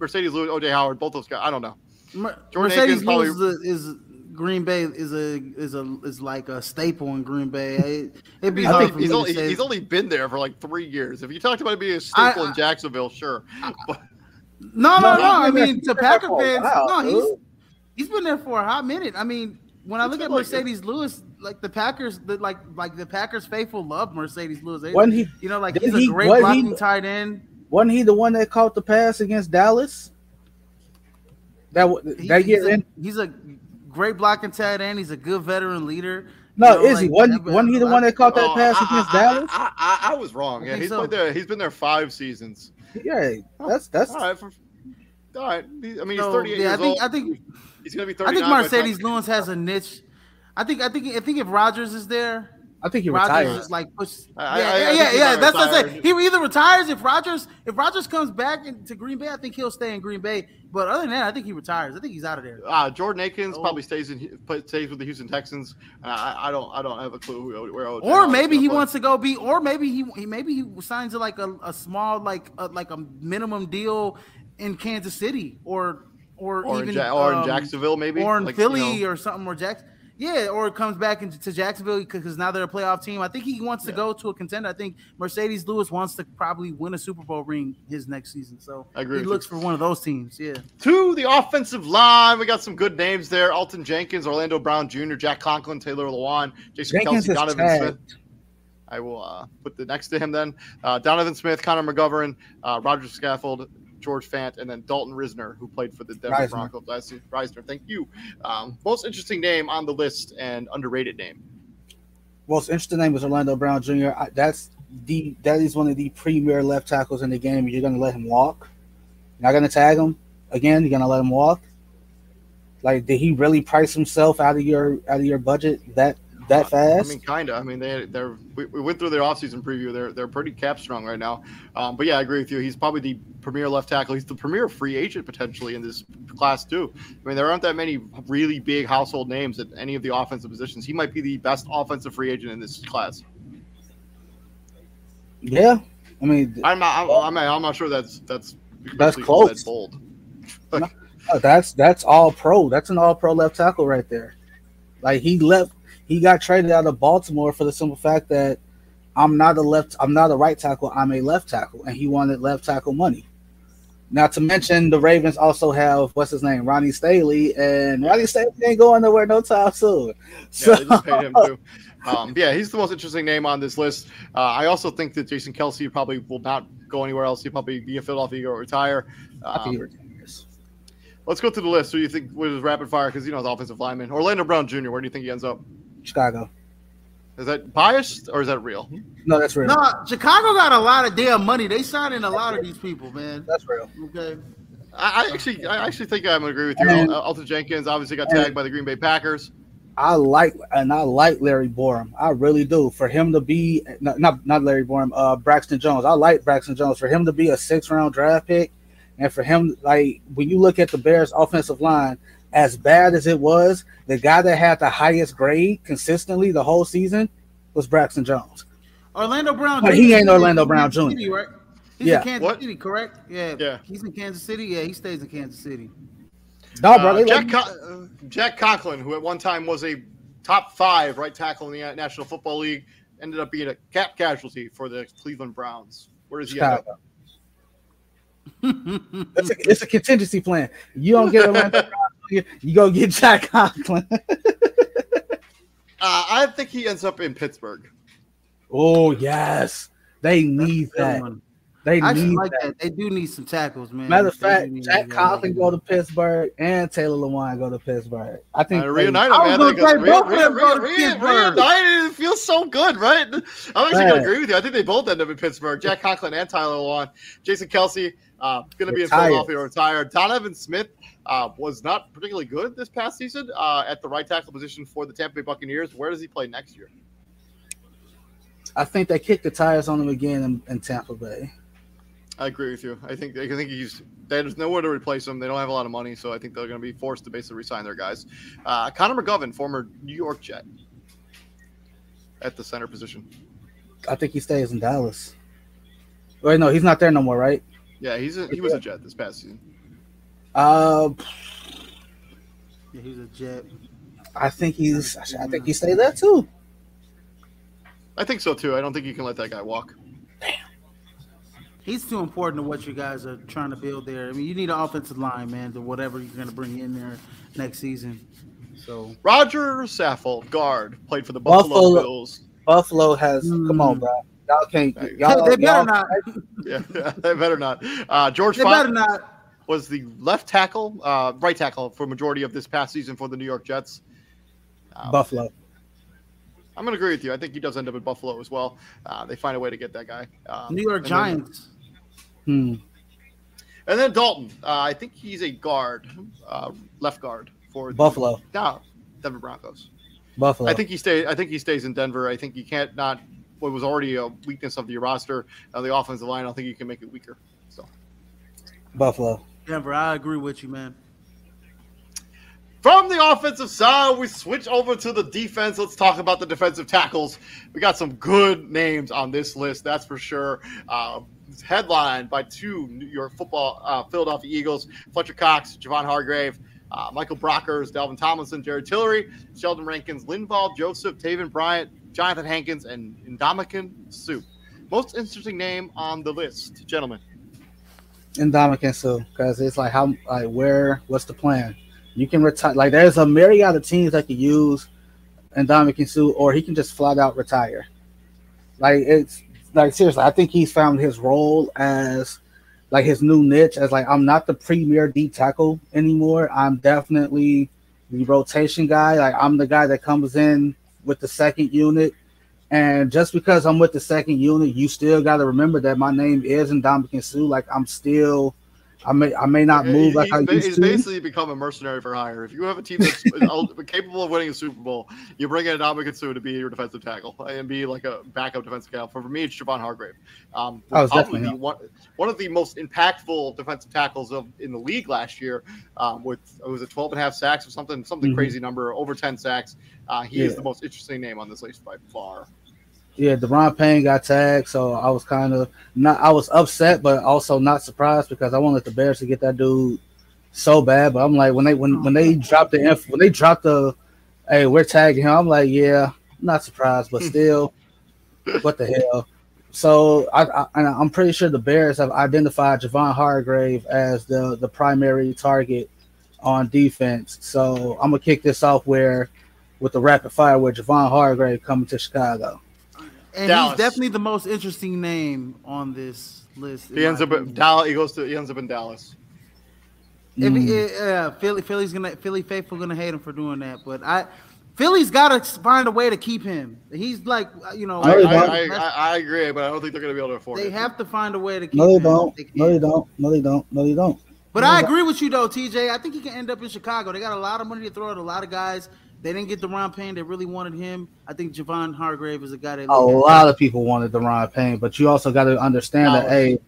Mercedes Lewis, OJ Howard, both those guys. I don't know. Jordan Mercedes Akins probably- is, a, is Green Bay is a is a is like a staple in Green Bay. It, it'd be I hard think for me he's to only say. he's only been there for like three years. If you talked about it being a staple I- in Jacksonville, sure. But no, no, No, no. I mean, there to Packer fans, while, no, he's he's been there for a hot minute. I mean, when I It's look been at like- Mercedes Lewis, like the Packers, the, like like the Packers faithful love Mercedes Lewis. They- Wasn't he? you know, like didn't he's a great wasn't he- blocking tight end. Wasn't he the one that caught the pass against Dallas? That w- He- that he's, year a, in? he's a great blocking tight end. He's a good veteran leader. No, You know, is he? Wasn't, wasn't he the one that caught that Oh, pass I- against I, Dallas? I, I, I was wrong. Yeah, think he's so. played there. He's been there five seasons. yeah, oh, that's that's All right. For, all right. He- I mean, he's So, 38 yeah, I think old. I think he's gonna be I think Mercedes time- Lewis has a niche. I think I think I think if Rogers is there, I think he Rogers retires. is like push. I- yeah, I- I yeah, think yeah, yeah. might That's what I retire. said. He either retires if Rogers if Rogers comes back into Green Bay. I think he'll stay in Green Bay. But other than that, I think he retires. I think he's out of there. Uh, Jordan Akins Oh. probably stays in play- stays with the Houston Texans. Uh, I, I don't I don't have a clue who, where. OJ Or maybe he play. wants to go be, or maybe he, he maybe he signs like a, a small like a, like a minimum deal in Kansas City or or, or, in, even ja- or in um, Jacksonville maybe or in Like, you Philly know, or something or Jackson. Yeah, or it comes back into to Jacksonville because now they're a playoff team. I think he wants to go to a contender. I think Mercedes Lewis wants to probably win a Super Bowl ring his next season. So I agree he looks you. for one of those teams. Yeah. to the offensive line. We got some good names there: Elgton Jenkins, Orlando Brown Jr., Jack Conklin, Taylor Lewan, Jason Jenkins Kelce, Donovan. Smith. I will uh, put the next to him then. Uh, Donovan Smith, Connor McGovern, uh, Roger Saffold, George Fant, and then Dalton Risner, who played for the Denver Risner. Broncos last year. Risner, thank you. Um, most interesting name on the list and underrated name. Most interesting name is Orlando Brown Jr. I, that's the that is one of the premier left tackles in the game. You're going to let him walk. You're not going to tag him again. You're going to let him walk. Like, did he really price himself out of your out of your budget that that fast? I mean, kind of. I mean, they they're we, we went through their offseason preview. They're they're pretty cap strong right now. Um, but yeah, I agree with you. He's probably the premier left tackle. He's the premier free agent potentially in this class too. I mean, there aren't that many really big household names at any of the offensive positions. He might be the best offensive free agent in this class. yeah, I mean, I'm not. I'm, I'm, I'm not sure that's that's That's close. Bold. [laughs] Oh, that's that's all pro. That's an all pro left tackle right there. Like he left, he got traded out of Baltimore for the simple fact that I'm not a left, I'm not a right tackle, I'm a left tackle, and he wanted left tackle money. Not to mention the Ravens also have what's his name, Ronnie Stanley, and Ronnie Stanley ain't going nowhere no time soon. So Yeah, they just paid him too. [laughs] Um, yeah, he's the most interesting name on this list. Uh, I also think that Jason Kelce probably will not go anywhere else. He'll probably be in Philadelphia or retire. Um, let's go to the list. Who do you think was rapid fire? Because you know the offensive lineman. Orlando Brown Jr. Where do you think he ends up? Chicago. Is that biased or is that real? No, that's real. No, Chicago got a lot of damn money. They signing a lot of these people, man. That's real. Okay. I, I actually, I actually think I'm gonna agree with you. And- Elgton Jenkins obviously got tagged by the Green Bay Packers. I like and I like Larry Borom. I really do. For him to be not not, not Larry Borom, uh Braxton Jones. I like Braxton Jones. For him to be a six round draft pick, and for him like when you look at the Bears offensive line, as bad as it was, the guy that had the highest grade consistently the whole season was Braxton Jones. Orlando Brown. But he ain't Orlando Brown Jr.. City, right? He's Yeah. in Kansas What? City, correct? Yeah. Yeah. He's in Kansas City. Yeah, he stays in Kansas City. No, bro, Uh, they Jack, like, Con- uh, Jack Conklin, who at one time was a top five right tackle in the National Football League, ended up being a cap casualty for the Cleveland Browns. Where does he end up? It's a, it's a contingency plan. You don't get Orlando [laughs] Brown Jr., you go get Jack Conklin. [laughs] Uh, I think he ends up in Pittsburgh. oh yes, they need Good that. One. They I actually need like that. that. They do need some tackles, man. Matter of fact, Jack that. Conklin go to Pittsburgh and Taylor Lewan go to Pittsburgh. I think Uh, they- reunite I him, was man. gonna They say got- both of them re- go to re- re- Pittsburgh. Reunited. It feels so good, right? I'm actually going to agree with you. I think they both end up in Pittsburgh. Jack Conklin and Tyler Lewan. Jason Kelce uh, going to be in Philadelphia retired. Donovan Smith uh, was not particularly good this past season uh, at the right tackle position for the Tampa Bay Buccaneers. Where does he play next year? I think they kicked the tires on him again in, in Tampa Bay. I agree with you. I think I think he's there's nowhere to replace him. They don't have a lot of money, so I think they're going to be forced to basically resign their guys. Uh, Connor McGovern, former New York Jet, at the center position. I think he stays in Dallas. Wait, no, he's not there no more, right? Yeah, he's a, he was a Jet this past season. Uh, Yeah, he's a jet. I think he's. I think he stayed there too. I think so too. I don't think you can let that guy walk. He's too important to what you guys are trying to build there. I mean, you need an offensive line, man, to whatever you're going to bring in there next season. So Roger Saffold, guard, played for the Buffalo, Buffalo- Bills. Buffalo has. Come on, Mm. bro. Y'all can't. Hey, Y'all, they better y'all- not. [laughs] Yeah, [laughs] they better not. Uh, George They better not. was the left tackle, uh, right tackle for majority of this past season for the New York Jets. Um, Buffalo. I'm going to agree with you. I think he does end up in Buffalo as well. Uh, they find a way to get that guy. Um, New York and then- Giants. Hmm. And then Dalton. Uh, I think he's a guard, uh, left guard for the- Buffalo. No, Denver Broncos. Buffalo. I think he stays. I think he stays in Denver. I think you can't not what was already a weakness of the roster, uh, the offensive line. I don't think you can make it weaker. So Buffalo. Denver, I agree with you, man. From the offensive side, we switch over to the defense. Let's talk about the defensive tackles. We got some good names on this list, that's for sure. Uh, headlined by two New York Football uh, Philadelphia Eagles: Fletcher Cox, Javon Hargrave, uh, Michael Brockers, Dalvin Tomlinson, Jared Tillery, Sheldon Rankins, Linval Joseph, Taven Bryant, Jonathan Hankins, and Ndamukong Suh. Most interesting name on the list, gentlemen. Ndamukong Suh, because it's like how like where what's the plan? You can retire like there's a myriad of teams that can use Ndamukong Suh, or he can just flat out retire. Like it's like seriously, I think he's found his role as like his new niche as like I'm not the premier D tackle anymore. I'm definitely the rotation guy. Like I'm the guy that comes in with the second unit. And just because I'm with the second unit, you still got to remember that my name is Ndamukong Suh. Like I'm still I may I may not move like he's, I used he's to. basically become a mercenary for hire. If you have a team that's [laughs] capable of winning a Super Bowl, you bring in Ndamukong Suh to be your defensive tackle and be like a backup defensive tackle. For, for me, it's Javon Hargrave. Um, Oh, probably one, one of the most impactful defensive tackles of in the league last year. Um, with it was a 12 and a half sacks or something, something Mhm. crazy number, over 10 sacks. Uh, he is the most interesting name on this list by far. Yeah, Daron Payne got tagged, so I was kind of not. I was upset, but also not surprised because I wanted the Bears to get that dude so bad. But I'm like, when they when when they oh. dropped the inf- when they dropped the, hey, we're tagging him. I'm like, yeah, not surprised, but hmm. still, what the hell? So I, I and I'm pretty sure the Bears have identified Javon Hargrave as the the primary target on defense. So I'm gonna kick this off where with the rapid fire with Javon Hargrave coming to Chicago. And Dallas. he's definitely the most interesting name on this list. He ends my up at. Dallas. He goes to he ends up in Dallas. If he, Mm. uh, Philly, Philly's gonna Philly faithful gonna hate him for doing that, but I Philly's got to find a way to keep him. He's like uh, you know, I, I. I, I, I agree, but I don't think they're going to be able to afford they it. They have to find a way to keep No, they him. don't. They No, they don't. No, they don't. No, they don't. But No, I they- agree with you though, TJ. I think he can end up in Chicago. They got a lot of money to throw at a lot of guys. They didn't get Daron Payne. They really wanted him. I think Javon Hargrave is a guy that A lot of people wanted Daron Payne, but you also got to understand that, Dallas. hey,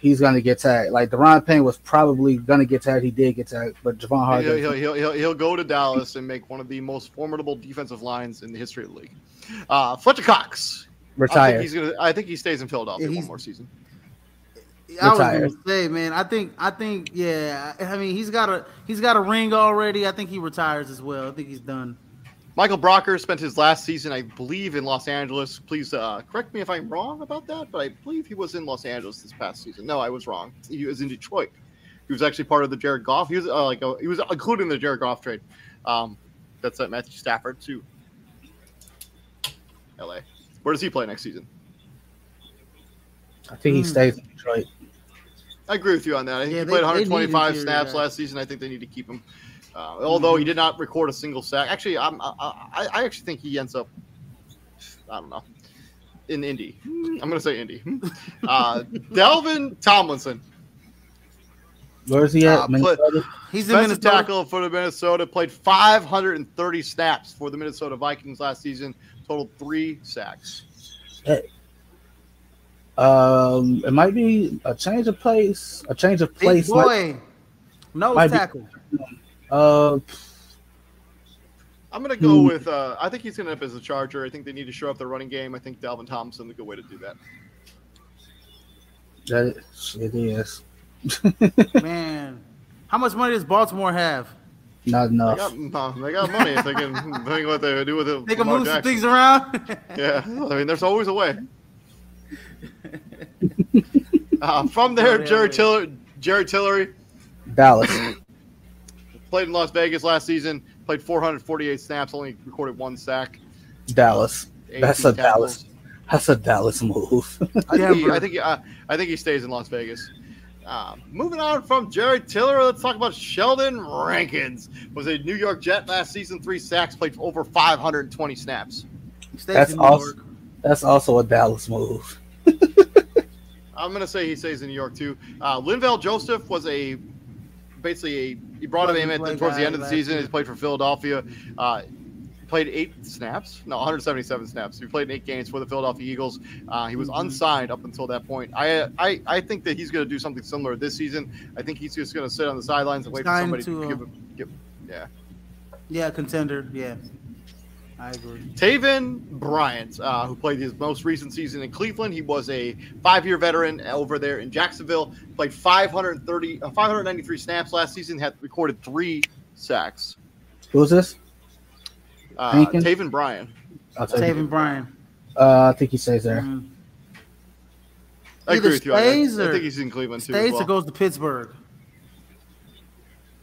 he's going to get tagged. Like Daron Payne was probably going to get tagged. He did get tagged, but Javon Hargrave. he'll, he'll, he'll, he'll go to Dallas and make one of the most formidable defensive lines in the history of the league. Uh, Fletcher Cox. I think retired. he's gonna. I think he stays in Philadelphia Yeah, one more season. I was gonna say, man. I think, I think, yeah. I mean, he's got a he's got a ring already. I think he retires as well. I think he's done. Michael Brocker spent his last season, I believe, in Los Angeles. Please uh, correct me if I'm wrong about that, but I believe he was in Los Angeles this past season. No, I was wrong. He was in Detroit. He was actually part of the Jared Goff. He was uh, like uh, he was including the Jared Goff trade. Um, that's uh, Matthew Stafford too. L.A. Where does he play next season? I think he Hmm. stays in Detroit. I agree with you on that. I think Yeah, he played they 125 interior snaps guys. last season. I think they need to keep him. Uh, although he Mhm. did not record a single sack. Actually, I'm, I, I, I actually think he ends up. I don't know. In Indy, I'm going to say Indy. [laughs] Uh, Dalvin Tomlinson, Where's he at? Uh, Minnesota? He's in defensive Minnesota. tackle for the Minnesota, played 530 snaps for the Minnesota Vikings last season, Total three sacks. Um, it might be a change of place. A change of Big place. might- boy, nose might be- tackle. uh, I'm going to go Hmm. with. Uh, I think he's going to end up as a Charger. I think they need to show up the running game. I think Dalvin Thompson is a good way to do that. that it is [laughs] Man, how much money does Baltimore have? not They enough. got, they got money if they can [laughs] think what they do with it. They can Lamar move some things around. [laughs] Yeah, I mean, there's always a way. [laughs] Uh, from there, Yeah, Jerry. Tiller, Jerry Tillery Dallas. played in Las Vegas last season. Played 448 snaps, only recorded one sack. Dallas. That's a tackles. Dallas. That's a Dallas move. [laughs] I think, he, I think, he, uh, I think he stays in Las Vegas. Uh, moving on from Jerry Tiller, let's talk about Sheldon Rankins. Was a New York Jet last season, three sacks, played over 520 snaps. Stays That's in New awesome. York. That's also a Dallas move. [laughs] I'm gonna say he stays in New York too. Uh, Linval Joseph was a basically a he brought him in at the, Plug-and-play towards the end of the season. year. He's played for Philadelphia. Uh, played eight snaps, no, 177 snaps. He played in eight games for the Philadelphia Eagles. Uh, he was Mhm. unsigned up until that point. I, I, I think that he's going to do something similar this season. I think he's just going to sit on the sidelines and wait for somebody to, to, give him. Give, yeah, Yeah, contender. Yeah, I agree. Taven Bryant, uh, who played his most recent season in Cleveland. He was a five-year veteran over there in Jacksonville. Played 530, uh, 593 snaps last season. Had recorded three sacks. Who's this? Uh, Taven Bryant. I'll tell you. Taven Bryan. Uh, I think he stays there. Mhm. I Either agree with you. I, I think he's in Cleveland too. as Stays well. or goes to Pittsburgh.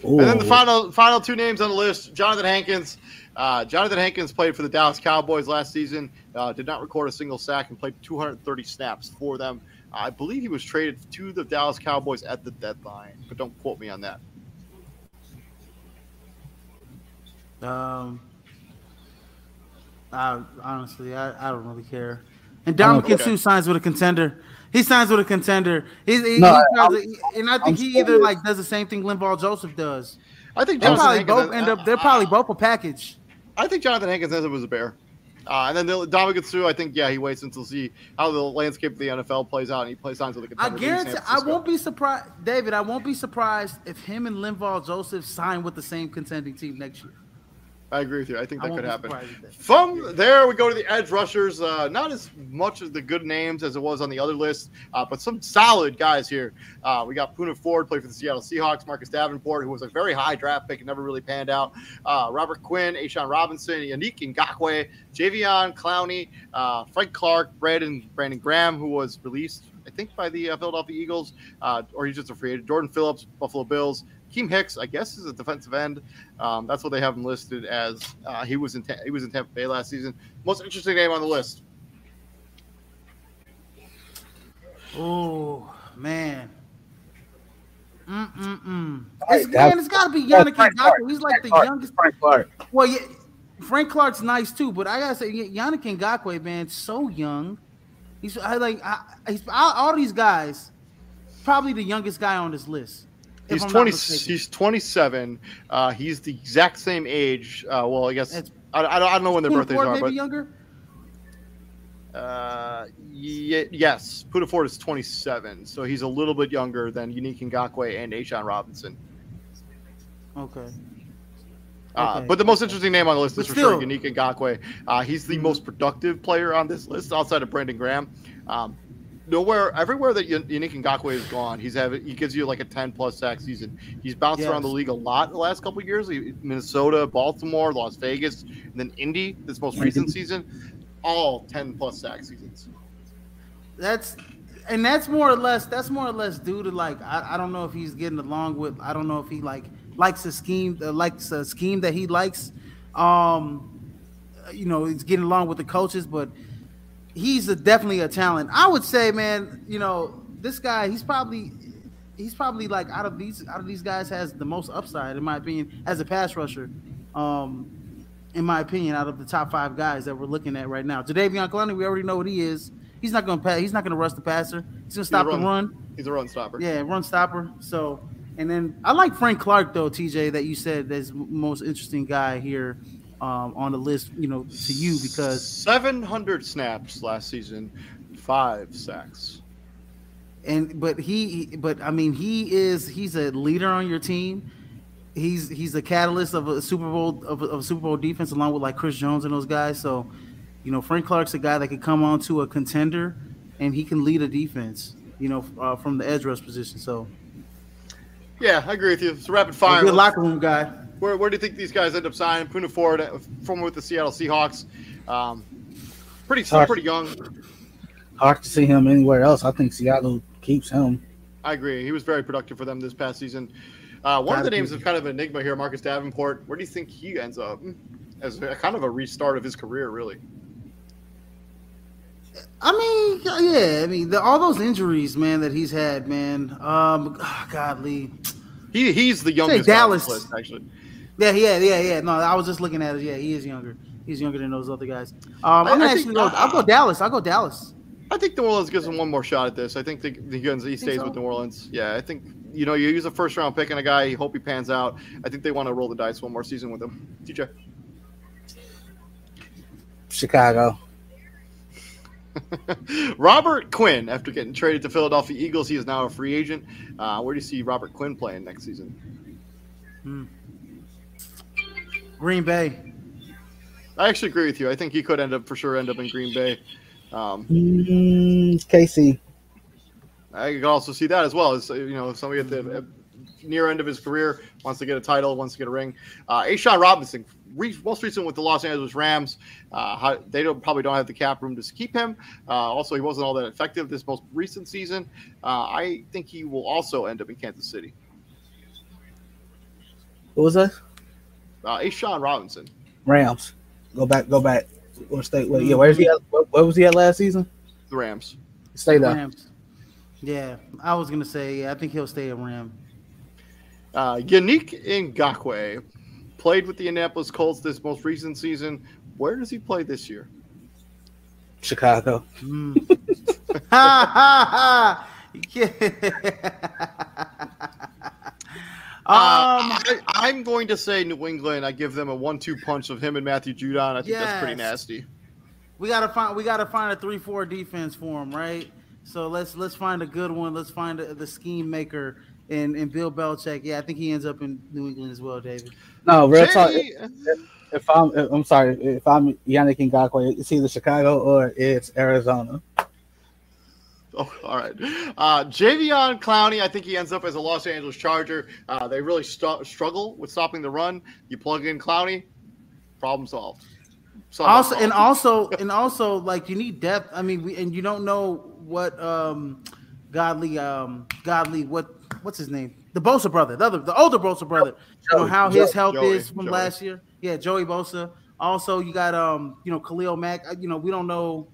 Ooh. And then the final final two names on the list: Jonathan Hankins. Uh, Jonathan Hankins played for the Dallas Cowboys last season. Uh, did not record a single sack and played 230 snaps for them. I believe he was traded to the Dallas Cowboys at the deadline, but don't quote me on that. Um, I, honestly, I, I don't really care. And I don't Dominican care. Sue signs with a contender. He signs with a contender. He's, he, No, he I- and I think I'm he either like does the same thing Linval Joseph does. I think They'll probably both end up. They're probably both a package. I think Jonathan Hankins ends up as a bear. Uh, and then the, Ndamukong Suh, I think, yeah, he waits until see how the landscape of the NFL plays out, and he plays signs with the. in guarantee. I won't be surprised, David. I won't be surprised if him and Linval Joseph sign with the same contending team next year. I agree with you. I think that won't could happen. surprised at that. From there, we go to the edge rushers. Uh, not as much of the good names as it was on the other list, uh, but some solid guys here. Uh, we got Poona Ford, played for the Seattle Seahawks. Marcus Davenport, who was a very high draft pick and never really panned out. Uh, Robert Quinn, A'Shawn Robinson, Yannick Ngakoue, Jadeveon Clowney, uh, Frank Clark, Brandon Brandon Graham, who was released, I think, by the uh, Philadelphia Eagles, uh, or he's just a free agent. Jordan Phillips, Buffalo Bills. Keem Hicks, I guess, is a defensive end. Um, that's what they have him listed as. Uh, he was in Ta- he was in Tampa Bay last season. Most interesting name on the list. Oh man. Mm-mm-mm. Hey, man, it's got to be That's Yannick Ngakoue. He's like the Clark. youngest. Frank Clark. Well, yeah, Frank Clark's nice too, but I gotta say, Yannick Ngakoue, man, so young. He's I like I, he's all, all these guys, probably the youngest guy on this list. He's I'm twenty. He's twenty seven. Uh, he's the exact same age. Uh, well, I guess I, I, don't, I don't know when their birthdays Ford are, maybe but younger. uh, ye- yes, Poona Ford is twenty seven, so he's a little bit younger than Unique Ngakoue and A'Shawn Robinson. Okay. Uh, Okay. but the most interesting name on the list But is for sure Unique Ngakoue. Uh, he's the Mhm. most productive player on this list outside of Brandon Graham. Um, nowhere, everywhere that Yan- Unique Ngakoue has gone, he's have he gives you like a ten plus sack season. He's bounced around the league a lot the last couple of years. He- Minnesota, Baltimore, Las Vegas, and then Indy. This most recent season, all ten plus sack seasons. That's and that's more or less that's more or less due to like I, I don't know if he's getting along with I don't know if he like likes a scheme uh, likes a scheme that he likes um you know he's getting along with the coaches but he's a, definitely a talent I would say man you know this guy he's probably he's probably like out of these out of these guys has the most upside in my opinion as a pass rusher um in my opinion out of the top five guys that we're looking at right now Jadeveon Clowney we already know what he is He's not going to pass. He's not going to rush the passer. He's going to stop run. the run. He's a run stopper. Yeah, run stopper. So, and then I like Frank Clark though, TJ, that you said is most interesting guy here um, on the list. You know, to you because seven hundred snaps last season, five sacks. and but he but I mean he is he's a leader on your team. He's he's a catalyst of a Super Bowl of a, of a Super Bowl defense along with like Chris Jones and those guys. So, you know, Frank Clark's a guy that could come on to a contender and he can lead a defense. You know, uh, from the edge rush position. So, Yeah, I agree with you. It's rapid a fire. good Let's- locker room guy. Where, where do you think these guys end up signing? Poona Ford former with the Seattle Seahawks. Um, pretty still Hard. pretty young. Hard to see him anywhere else. I think Seattle keeps him. I agree. He was very productive for them this past season. Uh, one of the names be. is kind of an enigma here, Marcus Davenport. Where do you think he ends up as a, kind of a restart of his career? Really, I mean, yeah, I mean, the, all those injuries, man, that he's had, man. Um, godly. he he's the youngest guy on Dallas. list, actually. Yeah, yeah, yeah, yeah. No, I was just looking at it. Yeah, he is younger. He's younger than those other guys. Um, I- I'm I actually think- go. I'll go Dallas. I'll go Dallas. I think New Orleans gives him one more shot at this. I think the, the Guns he stays so? with New Orleans. Yeah, I think you know you use a first round pick on a guy. You hope he pans out. I think they want to roll the dice one more season with him. TJ. Chicago. [laughs] Robert Quinn, after getting traded to Philadelphia Eagles, he is now a free agent. Uh, where do you see Robert Quinn playing next season? Hmm. Green Bay. I actually agree with you. I think he could end up for sure end up in Green Bay. Um, mm, KC. I could also see that as well as you know somebody at the near end of his career wants to get a title, wants to get a ring. Uh, A'Shawn Robinson, re- most recent with the Los Angeles Rams, uh, how, they don't probably don't have the cap room to keep him. Uh, also, he wasn't all that effective this most recent season. Uh, I think he will also end up in Kansas City. What was that? Uh, Sean Robinson. Rams. Go back. Go back. What state? Wait, yeah, where's he at? Where, where, was he at last season? The Rams. Stay there. Rams. Yeah, I was gonna say. Yeah, I think he'll stay at Ram. Uh, Yannick Ngakoue played with the Indianapolis Colts this most recent season. Where does he play this year? Chicago. Mm. [laughs] ha ha ha! [laughs] Uh, um, I, am going to say New England. I give them a one-two punch of him and Matthew Judon. I think yes. that's pretty nasty. We gotta find. We gotta find a three-four defense for him, right? So let's let's find a good one. Let's find a, the scheme maker and and Bill Belichick. Yeah, I think he ends up in New England as well, David. No, real talk. If, if, I'm, if, I'm sorry, if I'm Yannick Ngakoue, it's either Chicago or it's Arizona. [laughs] Oh, all right. Uh, Jadeveon Clowney, I think he ends up as a Los Angeles Charger. Uh, they really st- struggle with stopping the run. You plug in Clowney, problem solved. also, and also, [laughs] and also, like you need depth. I mean, we, and you don't know what um, Godly, um, Godley, what what's his name? The Bosa brother, the other, the older Bosa brother. You know how his health Joey, is from Joey. last year. Yeah, Joey Bosa. Also, you got um, you know, Khalil Mack. Uh, you know, we don't know,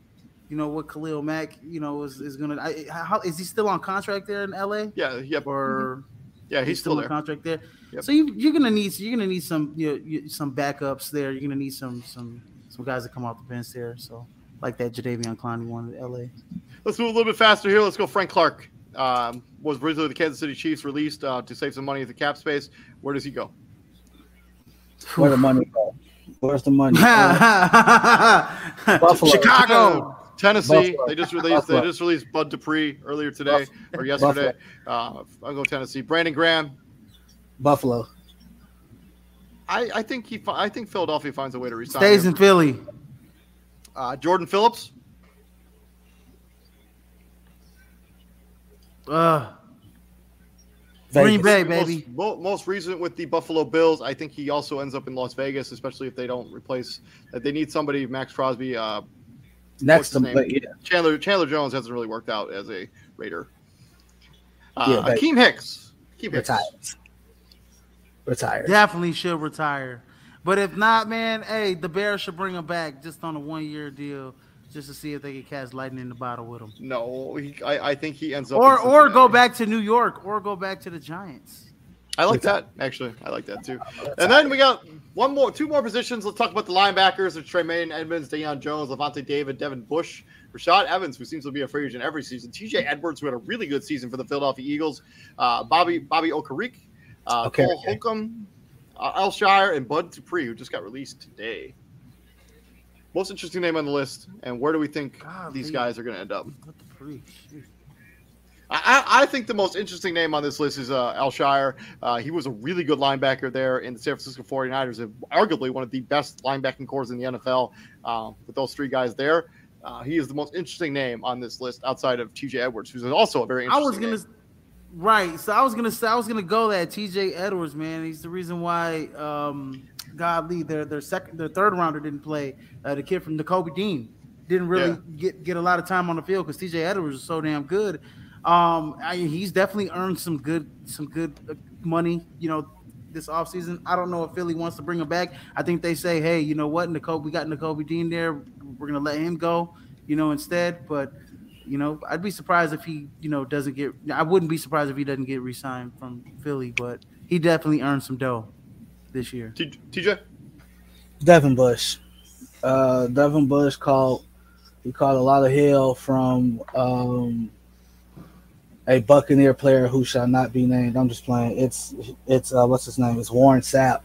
you know, what Khalil Mack, you know, is, is gonna. I, how is he still on contract there in LA? Yeah, yep. Or yeah, he's, he's still, still on contract there. Yep. So you, you're gonna need you're gonna need some you know, some backups there. You're gonna need some some some guys that come off the bench there. So like that Jadeveon Clowney one in LA. Let's move a little bit faster here. Let's go Frank Clark um, was originally the Kansas City Chiefs released uh, to save some money at the cap space. Where does he go? Where the money go? Where's the money? [laughs] Buffalo. Chicago. Tennessee. Buffalo. They just released. Buffalo. They just released Bud Dupree earlier today Buffalo. or yesterday. Uh, I'll go Tennessee. Brandon Graham. Buffalo. I, I think he. I think Philadelphia finds a way to resign. Stays him. in Philly. Uh, Jordan Phillips. Uh, Green Bay, baby. Most, most, recent with the Buffalo Bills. I think he also ends up in Las Vegas, especially if they don't replace. That they need somebody. Maxx Crosby. Uh, Next to play, yeah. Chandler Chandler Jones hasn't really worked out as a Raider. Uh, yeah, Akiem Hicks. Akiem Hicks. Retired. Retired. Definitely should retire. But if not, man, hey, the Bears should bring him back just on a one year deal just to see if they can catch lightning in the bottle with him. No, he, I, I think he ends up. Or or go back to New York, or go back to the Giants. I like that actually. I like that too. And then we got one more, two more positions. Let's talk about the linebackers: of Tremaine Edmunds, Deion Jones, Lavonte David, Devin Bush, Rashaan Evans, who seems to be a free agent every season. T.J. Edwards, who had a really good season for the Philadelphia Eagles. Uh, Bobby Bobby Okereke, uh, okay, Cole okay. Holcomb, uh, Al-Shaair, and Bud Dupree, who just got released today. Most interesting name on the list, and where do we think God, these guys are going to end up? I, I, think the most interesting name on this list is uh, Al-Shaair. Uh, he was a really good linebacker there in the San Francisco 49ers, and arguably one of the best linebacking cores in the NFL uh, with those three guys there. Uh, he is the most interesting name on this list outside of TJ Edwards, who's also a very interesting I was gonna, name. Right. So I was gonna say I was gonna go that TJ Edwards, man. He's the reason why um, Godley, their their second, their third rounder didn't play. Uh, the kid from Nakobe Dean didn't really yeah. get get a lot of time on the field because TJ Edwards was so damn good. Um, I, he's definitely earned some good some good uh, money, you know, this offseason. I don't know if Philly wants to bring him back. I think they say, hey, you know what, Nakobe, we got Nakobe Dean there. We're gonna let him go, you know, instead. But you know, I'd be surprised if he, you know, doesn't get. I wouldn't be surprised if he doesn't get re-signed from Philly, but he definitely earned some dough this year. TJ, Devin Bush, uh, Devin Bush called. He caught a lot of hell from um, a Buccaneer player who shall not be named. I'm just playing. It's it's uh, what's his name? It's Warren Sapp.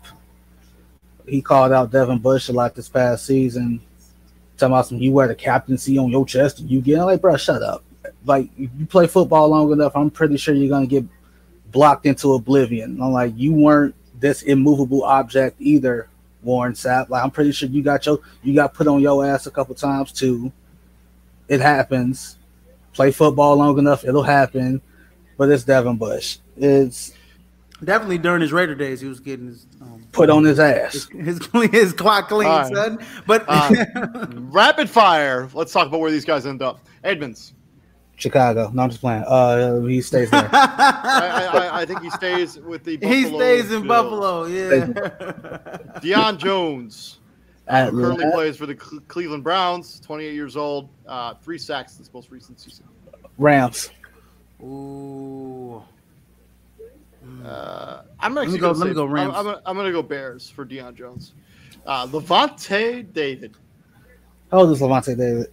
He called out Devin Bush a lot this past season Talking about some you wear the captaincy on your chest and you get like, bro, shut up. Like you play football long enough, I'm pretty sure you're gonna get blocked into oblivion. I'm like, you weren't this immovable object either, Warren Sapp. Like I'm pretty sure you got your you got put on your ass a couple times too. It happens. Play football long enough, it'll happen. But it's Devin Bush. It's Definitely during his Raider days, he was getting his um, put on his ass. his his, his clock clean, All right. son. But Uh, [laughs] rapid fire. Let's talk about where these guys end up. Edmunds. Chicago. No, I'm just playing. Uh, he stays there. [laughs] I, I, I- I think he stays with the. he stays in Bills. Buffalo. Yeah. [laughs] Deion Jones At who currently Atlanta, plays for the Cle- Cleveland Browns. 28 years old. Uh, three sacks this most recent season. Rams. Ooh. Uh, I'm me actually go- gonna let me say- go I'm, Rams. I'm, gonna, I'm gonna go Bears for Deion Jones. Uh, Lavonte David. How old is Lavonte David?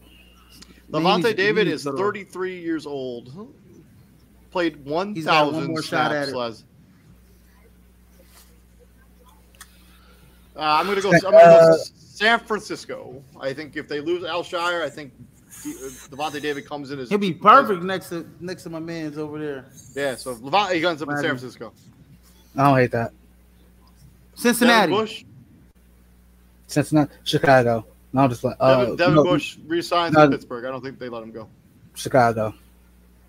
Lavonte he's- David he's is little. 33 years old. Played He's got one 1,000 more shot at it. last. Uh, I'm gonna go. I'm gonna go Uh, San Francisco. I think if they lose Al-Shaair, I think De- uh, Lavonte David comes in as He'll be perfect next to next to my man's over there. Yeah, so Lavonte he ends up in San Francisco. I don't hate that. Cincinnati. Devin Bush. Cincinnati, Chicago. No, I'm just like uh, Devin, Devin no, Bush resigns no. in Pittsburgh. I don't think they let him go. Chicago.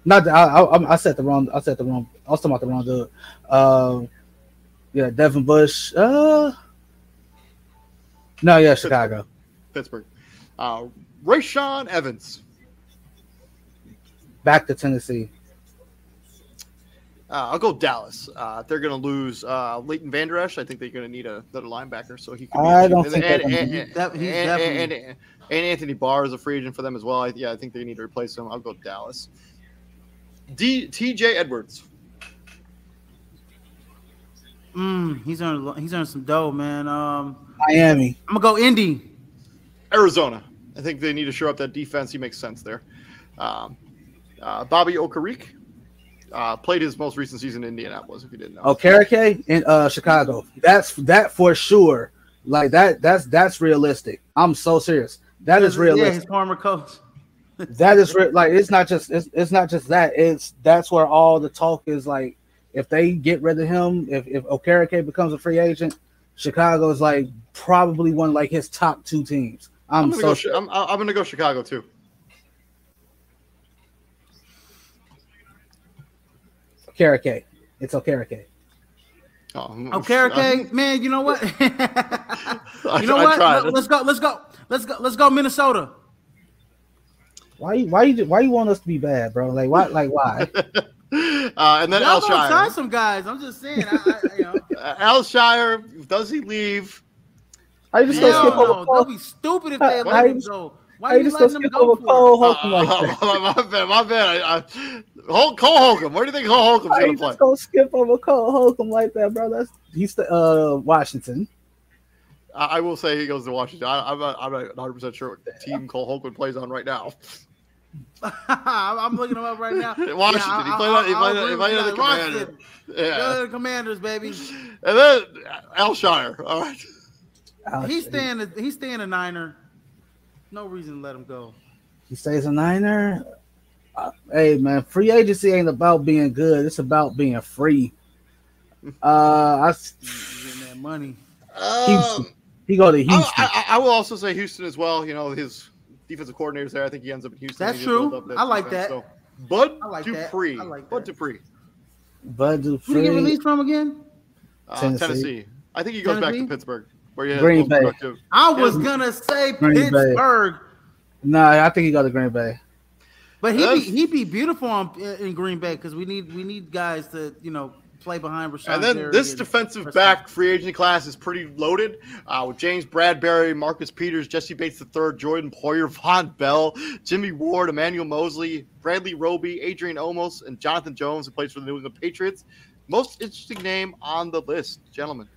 Not that- I, I, I said the wrong. I said the wrong. I was talking about the wrong dude. Um, yeah, Devin Bush. Uh, no, yeah, Chicago. Pittsburgh. Uh, Rashaan Evans. Back to Tennessee. Uh, I'll go Dallas. Uh, they're going to lose uh, Leighton Vander Esch. I think they're going to need a, another linebacker, so he. Could be I a- don't and, think they're and, gonna and, be- and, That- he's and- and Anthony Barr is a free agent for them as well. I, yeah, I think they need to replace him. I'll go Dallas. D, TJ Edwards. Mm, he's earned he's earned some dough, man. Um, Miami. I'm gonna go Indy. Arizona. I think they need to show up that defense. He makes sense there. Um, uh, Bobby Okereke uh, played his most recent season in Indianapolis. If you didn't know. Oh, Okereke in uh Chicago. That's that for sure. Like that. That's that's realistic. I'm so serious. That is realistic. Yeah, realistic. his former coach. [laughs] that is re- like it's not just it's, it's not just that it's that's where all the talk is like if they get rid of him if if Okereke becomes a free agent Chicago is like probably one of like his top two teams I'm I'm, gonna so go. Chi- I'm, I'm gonna go Chicago too. Okereke it's Okereke Oh, I'm- Okay, okay, man. You know what? [laughs] [laughs] you know I what? tried. Let- Let's go. Let's go. Let's go. Let's go, Minnesota. why you why you why you want us to be bad bro like why like why [laughs] uh, and then Y'all gonna sign some guys. I'm just saying. I, I, you know, Uh, Al-Shaair, does he leave? how you just gonna hell skip over no. Cole That'd be stupid if they how let you him go. how Why you you letting him go for? Cole it? Holcomb like [laughs] that Uh, my bad, my bad. I, I, Hulk, Cole Holcomb. Where do you think Cole Holcomb's gonna you play? just gonna skip over Cole Holcomb like that bro that's he's the uh Washington I, I will say he goes to Washington. I, I'm not, I'm not 100 percent sure what team Cole Holcomb plays on right now. I'm [laughs] I'm looking him up right now. [laughs] Washington. I- he I- played he I- played I'll on, he played on with the you. Commander. Yeah. Go to the Commanders, baby. And then Al-Shaair. All right. Ouch. He's staying. A, he's staying a Niner. No reason to let him go. He stays a Niner. Uh, hey man, free agency ain't about being good. It's about being free. [laughs] Uh, I s- He's getting that money. Houston. Um, he go to I, Houston. I, I will also say Houston as well. You know his defensive coordinator's there. I think he ends up in Houston. That's They just build true. that I like that. So, Bud I like that. Dupree. I like Bud that. Dupree. Bud Who did he get released from again? Uh, Tennessee. Tennessee. I think he goes back to Pittsburgh, where he Green Bay. productive. I was Yeah. gonna say Green Bay. Pittsburgh, No, I think he got to Green Bay. but he'd be, he'd be beautiful on, in Green Bay because we need we need guys to you know play behind Rashan. And then Gary this and defensive Preston. back free agent class is pretty loaded uh, with James Bradberry, Marcus Peters, Jessie Bates III, Jordan Poyer, [laughs] Vonn Bell, Jimmy Ward, Emmanuel Moseley, Bradley Roby, Adrian Amos, and Jonathan Jones, who plays for the New England Patriots. Most interesting name on the list, gentlemen.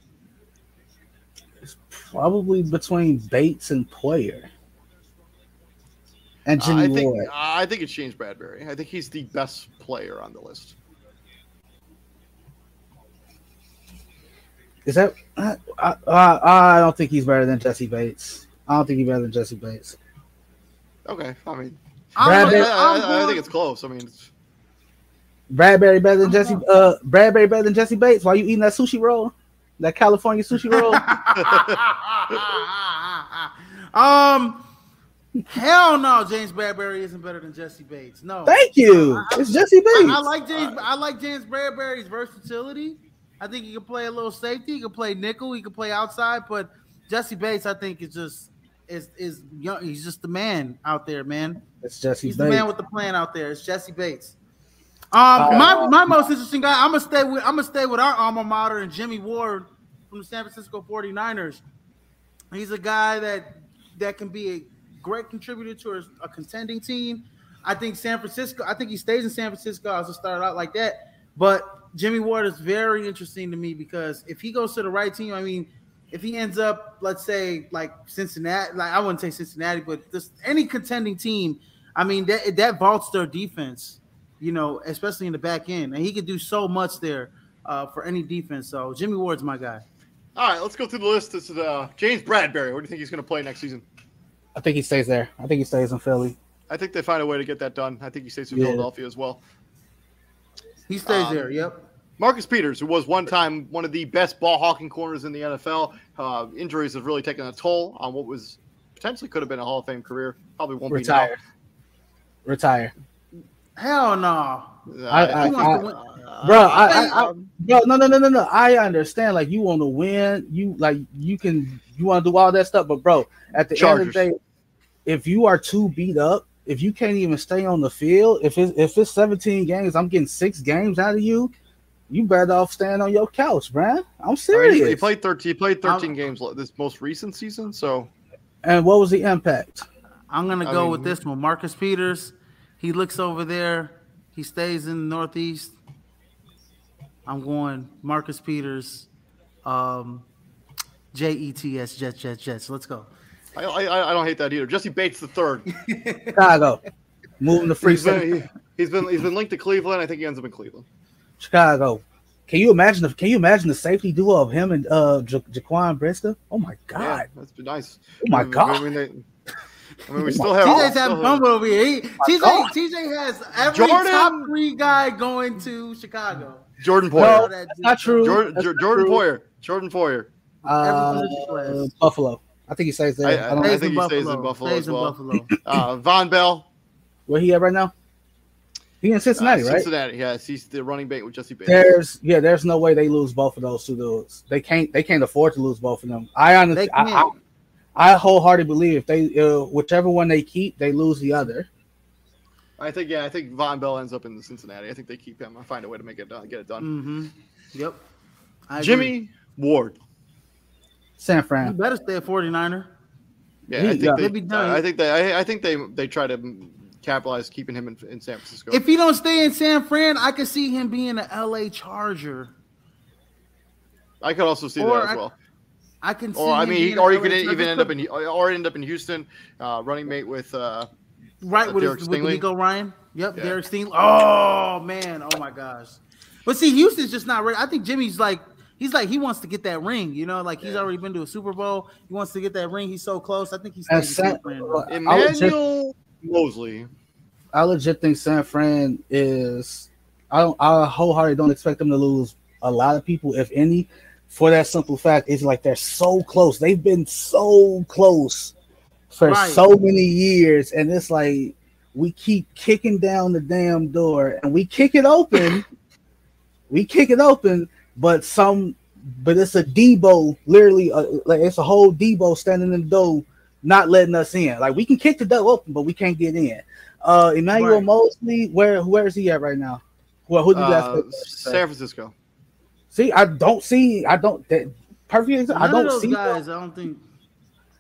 It's probably between Bates and Poyer. And Uh, Jimmy I think Ward. I think it's James Bradberry. I think he's the best player on the list. Is that? I, I, I I don't think he's better than Jessie Bates. I don't think he's better than Jessie Bates. Okay, I mean, I'm I, I- I'm I think it's close. I mean, it's, Bradberry better than Jessie. Uh, Bradberry better than Jessie Bates. Why you eating that sushi roll? That California sushi roll? [laughs] [laughs] um, hell no, James Bradberry isn't better than Jessie Bates. No, Thank you. It's Jessie Bates. I, I like James. I like James Bradberry's versatility. I think he can play a little safety. He can play nickel. He can play outside. But Jessie Bates, I think, is just is is young. He's just the man out there, man. It's Jessie He's Bates. the man with the plan out there. It's Jessie Bates. Um, my, my most interesting guy. I'm gonna stay with I'm gonna stay with our alma mater and Jimmy Ward from the San Francisco 49ers. He's a guy that that can be a great contributor to a, a contending team. I think San Francisco. I think he stays in San Francisco as a start out like that. But Jimmy Ward is very interesting to me because if he goes to the right team, I mean, if he ends up, let's say, like Cincinnati, like I wouldn't say Cincinnati, but just any contending team, I mean, that that vaults their defense, you know, especially in the back end, and he could do so much there uh, for any defense. So Jimmy Ward's my guy. all right, let's go through the list. This is uh, James Bradberry. What do you think he's going to play next season? I think he stays there. I think he stays in Philly. I think they find a way to get that done. I think he stays in Yeah. Philadelphia as well. He stays Um, there. Yep. Marcus Peters, who was one time one of the best ball hawking corners in the NFL, uh, injuries have really taken a toll on what was potentially could have been a Hall of Fame career. Probably won't Retire. Retire. Hell no. be now. I- I- He wants to win. Bro, I, I, I, bro, no, no, no, no, no. I understand. Like you want to win, you like you can, you want to do all that stuff. But bro, at the end of the day, if you are too beat up, if you can't even stay on the field, if it's if it's 17 games, I'm getting six games out of you. You better off staying on your couch, bruh. I'm I mean, serious. he played 13. He played 13 I'm- games this most recent season. So and what was the impact? I'm gonna I go mean- with this one. Marcus Peters. He looks over there. He stays in the Northeast. I'm going Marcus Peters. Um, J E T S Jets Jets Jets. Let's go. I, I, I don't hate that either. Jessie Bates the third. [laughs] Chicago, moving to free He's city. been, he, he's been he's been linked to Cleveland. I think he ends up in Cleveland. Chicago. Can you imagine? The, can you imagine the safety duo of him and uh ja- Jaquan Brisker? Oh my god! Yeah, that's been nice. Oh my I mean, God. I mean, they, I mean we [laughs] Oh still have. TJ's still having have- fun over here. He, TJ God. TJ has every Jordan- top three guy going to Chicago. Jordan No, Poyer. that's not true. Jordan, That's Jor- not Jordan true. Poyer. Jordan Poyer. Uh, Every class. Buffalo. I think he stays there. I- I, don't I think he stays in Buffalo Stays as in well. Buffalo. Uh, Vonn Bell. where he at right now. He in uh, Cincinnati, right? Cincinnati. Yes, he's the running back with Jessie Bates. There's yeah, there's no way they lose both of those two dudes. They can't they can't afford to lose both of them. I honestly I, I. I wholeheartedly believe if they uh, whichever one they keep, they lose the other. I think yeah, I think Vonn Bell ends up in Cincinnati. I think they keep him. I find a way to make it done, get it done. Mm-hmm. Yep. I agree. Jimmy Ward. San you Fran. better stay a 49er. Yeah, He- I think yeah. they. They'll be done. I think they. I, I think they. They try to capitalize keeping him in, in San Francisco. If he don't stay in San Fran, I could see him being an LA Charger. I could also see Or that as I- well. I can see. Or I him mean, being or he could Charger. even end up in or end up in Houston, uh, running mate with. Uh, right uh, with, Derek his, with Stingley. Nico Ryan. Yep, Yeah. Derek Stingley. Oh man, oh my gosh. But see, Houston's just not ready. I think Jimmy's like he's like he wants to get that ring. You know, like he's Yeah. already been to a Super Bowl. He wants to get that ring. He's so close. I think he's And San, San Fran. bro. I legit, Emmanuel Moseley. I legit think San Fran is. I don't. I wholeheartedly don't expect them to lose a lot of people, if any. For that simple fact, it's like they're so close. They've been so close for Right. so many years, and it's like we keep kicking down the damn door, and we kick it open. we kick it open, but some, but it's a Debo, literally, uh, like it's a whole Debo standing in the door, not letting us in. Like we can kick the door open, but we can't get in. Uh, Emmanuel Right. Moseley, where where is he at right now? Well, who do you Uh, guys San Francisco. see? I don't see. I don't. That, perfect. exa- I don't of those see. guys. Them, I don't think.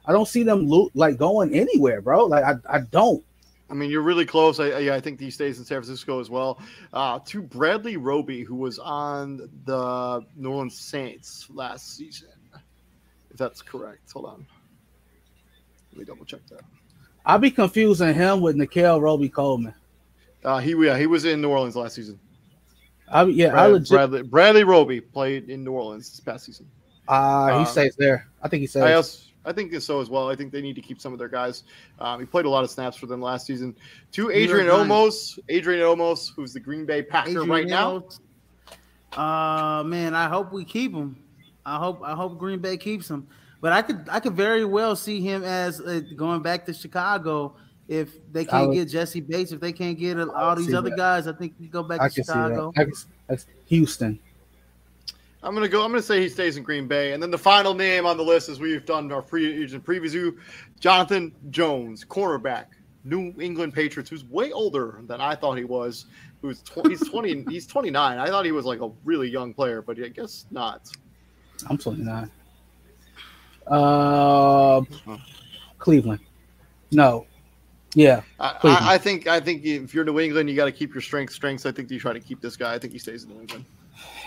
I don't see them lo- like going anywhere, bro. Like I, I don't. I mean, you're really close. I, yeah, I think he stays in San Francisco as well. Uh, to Bradley Roby, who was on the New Orleans Saints last season, if that's correct. Hold on, let me double check that. I'll be confusing him with Nickell Robey-Coleman. Uh, he yeah, he was in New Orleans last season. I yeah, I legit. Bradley Bradley Roby played in New Orleans this past season. uh, he uh, stays there. I think he stays. I also I think so as well. I think they need to keep some of their guys. Um, he played a lot of snaps for them last season. To Adrian Amos, Adrian Amos, who's the Green Bay Packer Adrian right now. Uh, man, I hope we keep him. I hope I hope Green Bay keeps him. But I could I could very well see him as uh, going back to Chicago if they can't would, get Jessie Bates. If they can't get all these other that. guys, I think he go back I to Chicago. Houston. I'm gonna go. I'm gonna say he stays in Green Bay, and then the final name on the list, as we've done our free agent preview, Jonathan Jones, cornerback, New England Patriots, who's way older than I thought he was. Who's tw- he's 20? [laughs] he's 29. I thought he was like a really young player, but I guess not. I'm 29. Uh, Cleveland. No. Yeah. I, I, I, think I think if you're New England, you got to keep your strength. Strengths. I think you try to keep this guy. I think he stays in New England.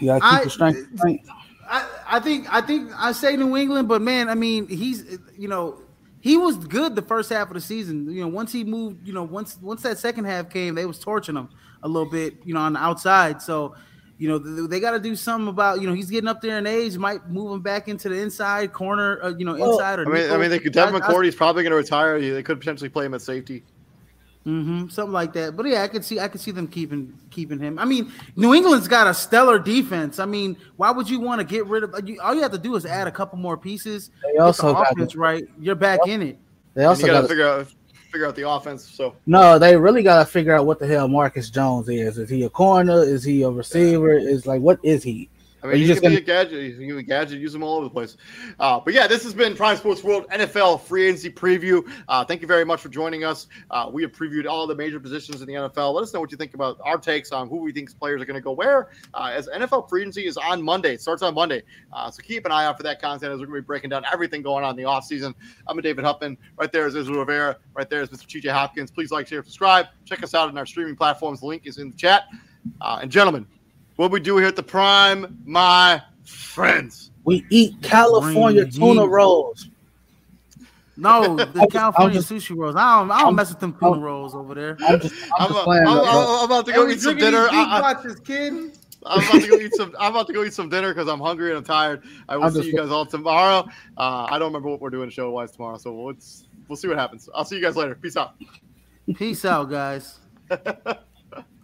You got to keep I, your strength. I, I think I think I say New England, but man, I mean, he's you know he was good the first half of the season. You know, once he moved, you know, once once that second half came, they was torching him a little bit, you know, on the outside. So you know, they got to do something about, you know, he's getting up there in age, might move him back into the inside corner, uh, you know, well, inside. Or I mean, I mean, they could. Devin McCourty's probably going to retire. They could potentially play him at safety. Mm-hmm, something like that. But yeah, I could see, I could see them keeping keeping him. I mean, New England's got a stellar defense. I mean, why would you want to get rid of? All you have to do is add a couple more pieces. They also the offense right. You're back in it. They also got to figure out figure out the offense. So no, they really got to figure out what the hell Marcus Jones is. Is he a corner? Is he a receiver? Is like what is he? I mean, you just can gonna... be a gadget. You can be a gadget. Use them all over the place. Uh, but yeah, this has been Prime Sports World NFL free agency preview. Uh, thank you very much for joining us. Uh, we have previewed all the major positions in the NFL. Let us know what you think about our takes on who we think players are going to go where. Uh, as NFL free agency is on Monday, it starts on Monday. Uh, so keep an eye out for that content as we're going to be breaking down everything going on in the offseason. I'm a David Huffman. Right there is Israel Rivera. Right there is Mr. TJ Hopkins. Please like, share, subscribe. Check us out on our streaming platforms. The link is in the chat. Uh, and gentlemen, what we do here at the Prime, my friends. We eat California Green tuna heat. rolls. No, [laughs] the California just, sushi rolls. I don't, I don't I'm, mess with them tuna I'm, rolls over there. I'm, just, I'm, just playing, I'm, I'm, about to go eat some dinner. I, watches, kid. I'm about to go eat some. I'm about to go eat some dinner because I'm hungry and I'm tired. I will see you guys all tomorrow. Uh, I don't remember what we're doing show wise tomorrow, so we'll, we'll see what happens. I'll see you guys later. Peace out. Peace out, guys. [laughs]